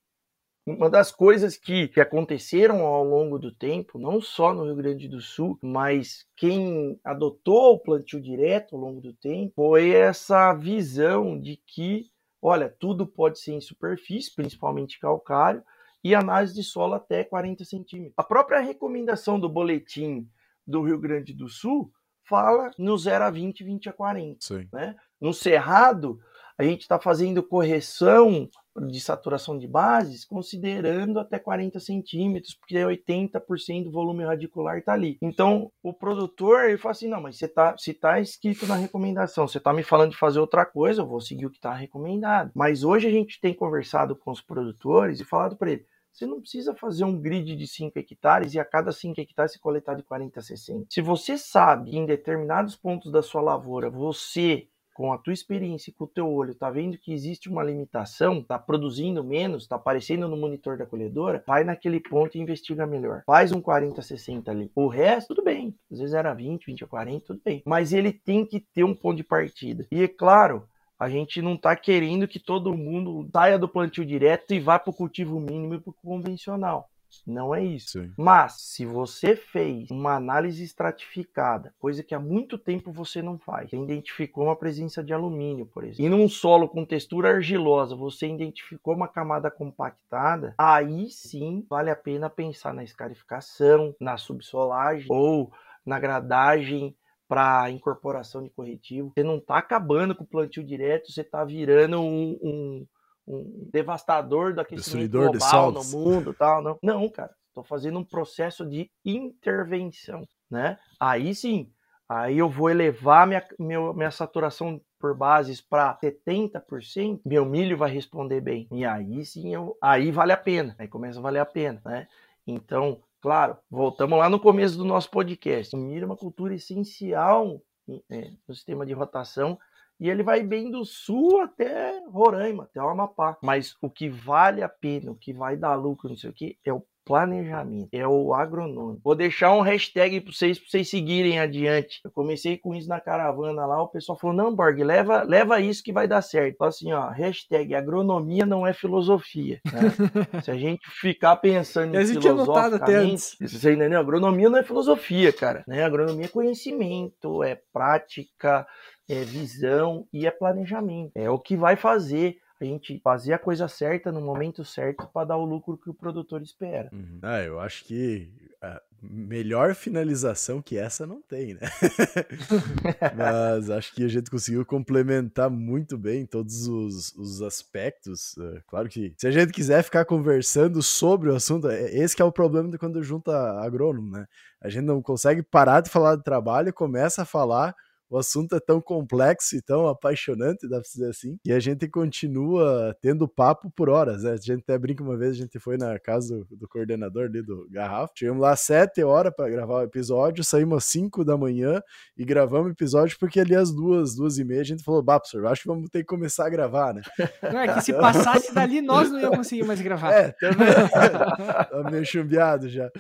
Uma das coisas que, que aconteceram ao longo do tempo, não só no Rio Grande do Sul, mas quem adotou o plantio direto ao longo do tempo, foi essa visão de que, olha, tudo pode ser em superfície, principalmente calcário, e análise de solo até 40 centímetros. A própria recomendação do boletim do Rio Grande do Sul fala no 0 a 20, 20 a 40. Sim. Né? No Cerrado, a gente está fazendo correção de saturação de bases considerando até 40 centímetros, porque 80% do volume radicular está ali. Então, o produtor ele fala assim: não, mas você tá, se está escrito na recomendação, você está me falando de fazer outra coisa, eu vou seguir o que está recomendado. Mas hoje a gente tem conversado com os produtores e falado para ele: você não precisa fazer um grid de 5 hectares e a cada 5 hectares se coletar de 40 a 60. Se você sabe que em determinados pontos da sua lavoura você com a tua experiência e com o teu olho, tá vendo que existe uma limitação, tá produzindo menos, tá aparecendo no monitor da colhedora, vai naquele ponto e investiga melhor. Faz um 40, 60 ali. O resto, tudo bem. Às vezes era 20, 20 a 40, tudo bem. Mas ele tem que ter um ponto de partida. E é claro, a gente não está querendo que todo mundo saia do plantio direto e vá para o cultivo mínimo e para o convencional. Não é isso. Sim. Mas, se você fez uma análise estratificada, coisa que há muito tempo você não faz, você identificou uma presença de alumínio, por exemplo, e num solo com textura argilosa, você identificou uma camada compactada, aí sim vale a pena pensar na escarificação, na subsolagem ou na gradagem para incorporação de corretivo. Você não está acabando com o plantio direto, você está virando um, um, um, devastador do aquecimento global no mundo, tal. Não, não cara. Estou fazendo um processo de intervenção, né? Aí sim, aí eu vou elevar minha, minha, minha saturação por bases para 70%, meu milho vai responder bem. E aí sim, eu, aí vale a pena. Aí começa a valer a pena, né? Então, Claro, voltamos lá no começo do nosso podcast. O milho é uma cultura essencial é, no sistema de rotação e ele vai bem do sul até Roraima, até o Amapá. Mas o que vale a pena, o que vai dar lucro, não sei o que, é o planejamento, é o agronômico. Vou deixar um hashtag para vocês, pra vocês seguirem adiante. Eu comecei com isso na caravana lá, o pessoal falou, não, Borg, leva, leva isso que vai dar certo. Então, assim, ó, hashtag agronomia não é filosofia. Né? Se a gente ficar pensando em filosoficamente, você entendeu? Agronomia não é filosofia, cara. Né? Agronomia é conhecimento, é prática, é visão e é planejamento. É o que vai fazer a gente fazer a coisa certa no momento certo para dar o lucro que o produtor espera. Uhum. Ah, eu acho que a melhor finalização que essa não tem, né? Mas acho que a gente conseguiu complementar muito bem todos os, os aspectos. É, claro que se a gente quiser ficar conversando sobre o assunto, é, esse que é o problema de quando junta agrônomo, né? A gente não consegue parar de falar de trabalho e começa a falar o assunto é tão complexo e tão apaixonante, dá pra dizer assim, e a gente continua tendo papo por horas, né? A gente até brinca uma vez, a gente foi na casa do, do coordenador ali do Garrafa, chegamos lá às sete horas para gravar o episódio, saímos às cinco da manhã e gravamos o episódio porque ali às duas, duas e meia a gente falou, bah, professor, acho que vamos ter que começar a gravar, né? Não, é que se passasse dali nós não íamos conseguir mais gravar. É, também. tá meio chumbeado já.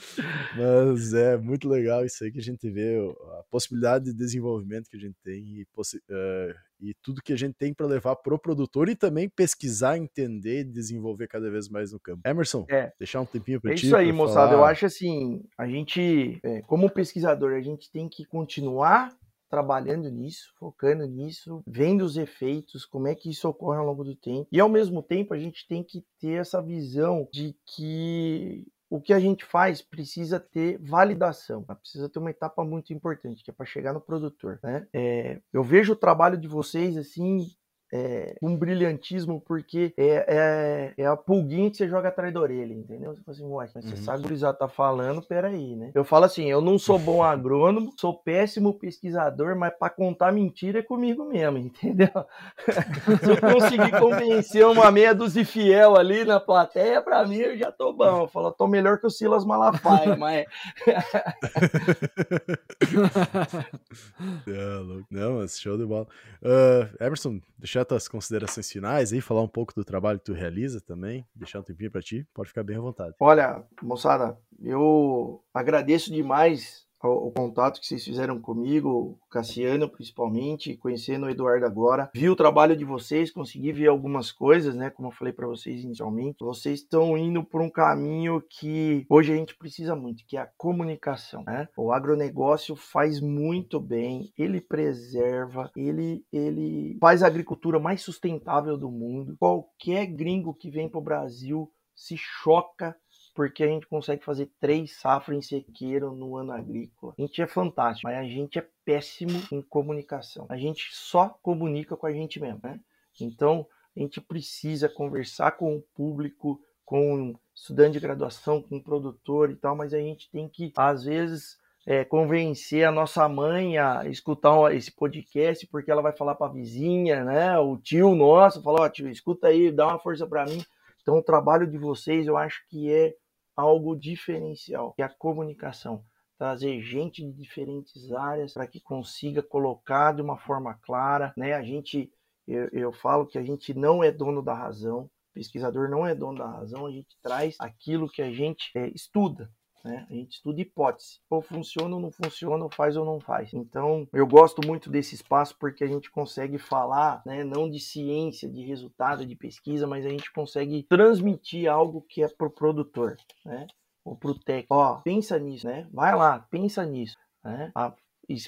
Mas é muito legal isso aí que a gente vê, a possibilidade de desenvolvimento que gente tem e, uh, e tudo que a gente tem para levar pro produtor e também pesquisar, entender e desenvolver cada vez mais no campo. Emerson, é. deixar um tempinho para é ti. É isso aí, moçada. Falar... Eu acho assim, a gente, é, como pesquisador, a gente tem que continuar trabalhando nisso, focando nisso, vendo os efeitos, como é que isso ocorre ao longo do tempo. E ao mesmo tempo, a gente tem que ter essa visão de que o que a gente faz precisa ter validação, tá? precisa ter uma etapa muito importante, que é para chegar no produtor. Né? É, eu vejo o trabalho de vocês assim é, um brilhantismo, porque é, é, é, a pulguinha que você joga atrás da orelha, entendeu? Você fala assim, uai, mas você uhum. sabe o que já tá falando, peraí, né? Eu falo assim, eu não sou bom agrônomo, sou péssimo pesquisador, mas para contar mentira é comigo mesmo, entendeu? Se eu conseguir convencer uma meia dúzia fiel ali na plateia, para mim eu já tô bom. Eu falo, tô melhor que o Silas Malafaia, mas... não, não, mas show de bola. Uh, Emerson, deixa deixar tuas considerações finais aí, falar um pouco do trabalho que tu realiza também, deixar um tempinho para ti, pode ficar bem à vontade. Olha, moçada, eu agradeço demais o, contato que vocês fizeram comigo, o Cassiano principalmente, conhecendo o Eduardo agora. Vi o trabalho de vocês, consegui ver algumas coisas, né? Como eu falei para vocês inicialmente. Vocês estão indo por um caminho que hoje a gente precisa muito, que é a comunicação, né? O agronegócio faz muito bem, ele preserva, ele, ele faz a agricultura mais sustentável do mundo. Qualquer gringo que vem para o Brasil se choca porque a gente consegue fazer três safras em sequeiro no ano agrícola. A gente é fantástico, mas a gente é péssimo em comunicação. A gente só comunica com a gente mesmo, né? Então, a gente precisa conversar com o público, com estudante de graduação, com produtor e tal, mas a gente tem que, às vezes, é, convencer a nossa mãe a escutar esse podcast, porque ela vai falar para a vizinha, né? O tio nosso, falar, ó, oh, tio, escuta aí, dá uma força para mim. Então, o trabalho de vocês, eu acho que é algo diferencial, que é a comunicação. Trazer gente de diferentes áreas para que consiga colocar de uma forma clara. Né? A gente, eu, eu falo que a gente não é dono da razão, pesquisador não é dono da razão, a gente traz aquilo que a gente é, estuda. Né? A gente estuda hipótese. Ou funciona ou não funciona, ou faz ou não faz. Então, eu gosto muito desse espaço porque a gente consegue falar, né, não de ciência, de resultado, de pesquisa, mas a gente consegue transmitir algo que é para o produtor, né? ou para o técnico. Ó, pensa nisso, né? Vai lá, pensa nisso. Né? A,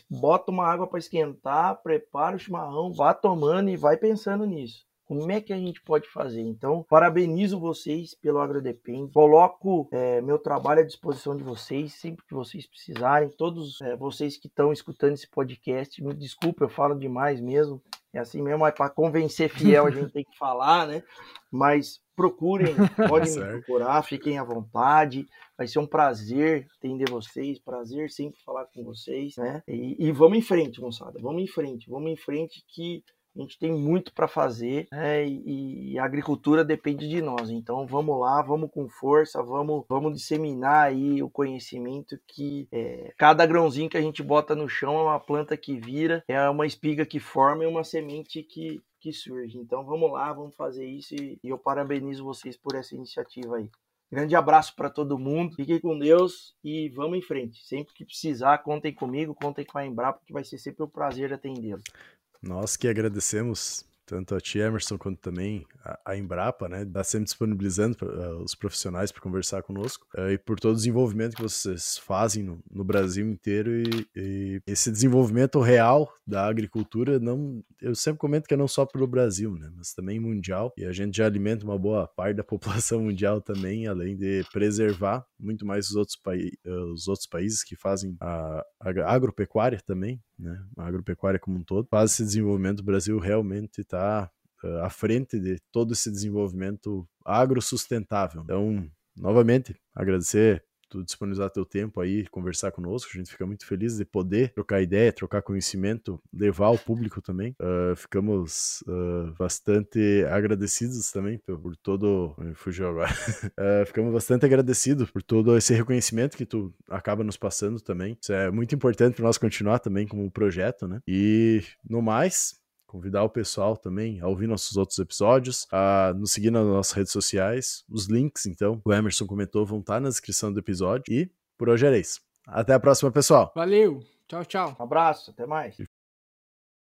bota uma água para esquentar, prepara o chimarrão, vá tomando e vai pensando nisso. Como é que a gente pode fazer? Então, parabenizo vocês pelo AgroDepende. Coloco é, meu trabalho à disposição de vocês, sempre que vocês precisarem. Todos é, vocês que estão escutando esse podcast, me desculpe, eu falo demais mesmo. É assim mesmo, é para convencer fiel a gente tem que falar, né? Mas procurem, podem me procurar, fiquem à vontade. Vai ser um prazer atender vocês, prazer sempre falar com vocês, né? E, e vamos em frente, moçada, vamos em frente, vamos em frente que a gente tem muito para fazer né? e, e, a agricultura depende de nós. Então vamos lá, vamos com força, vamos, vamos disseminar aí o conhecimento que é, cada grãozinho que a gente bota no chão é uma planta que vira, é uma espiga que forma e uma semente que, que surge. Então vamos lá, vamos fazer isso e, e eu parabenizo vocês por essa iniciativa aí. Grande abraço para todo mundo. Fiquem com Deus e vamos em frente. Sempre que precisar, contem comigo, contem com a Embrapa, que vai ser sempre um prazer atendê-los. Nós que agradecemos tanto a ti, Emerson, quanto também a, Embrapa, né, está sempre disponibilizando pra, uh, os profissionais para conversar conosco uh, e por todo o desenvolvimento que vocês fazem no, no Brasil inteiro e, e, esse desenvolvimento real da agricultura, não, eu sempre comento que é não só pelo Brasil, né, mas também mundial e a gente já alimenta uma boa parte da população mundial também, além de preservar muito mais os outros, uh, os outros países que fazem a, a agropecuária também, né, a agropecuária como um todo, faz esse desenvolvimento, o Brasil realmente está uh, à frente de todo esse desenvolvimento agrossustentável. Então, novamente, agradecer tu disponibilizar teu tempo aí, conversar conosco. A gente fica muito feliz de poder trocar ideia, trocar conhecimento, levar ao público também. Uh, ficamos uh, bastante agradecidos também por, por todo. Fugiu agora. uh, ficamos bastante agradecidos por todo esse reconhecimento que tu acaba nos passando também. Isso é muito importante para nós continuar também como projeto, né? E no mais, convidar o pessoal também a ouvir nossos outros episódios, a nos seguir nas nossas redes sociais. Os links, então, o Emerson comentou, vão estar na descrição do episódio. E por hoje era isso. Até a próxima, pessoal. Valeu. Tchau, tchau. Um abraço, até mais.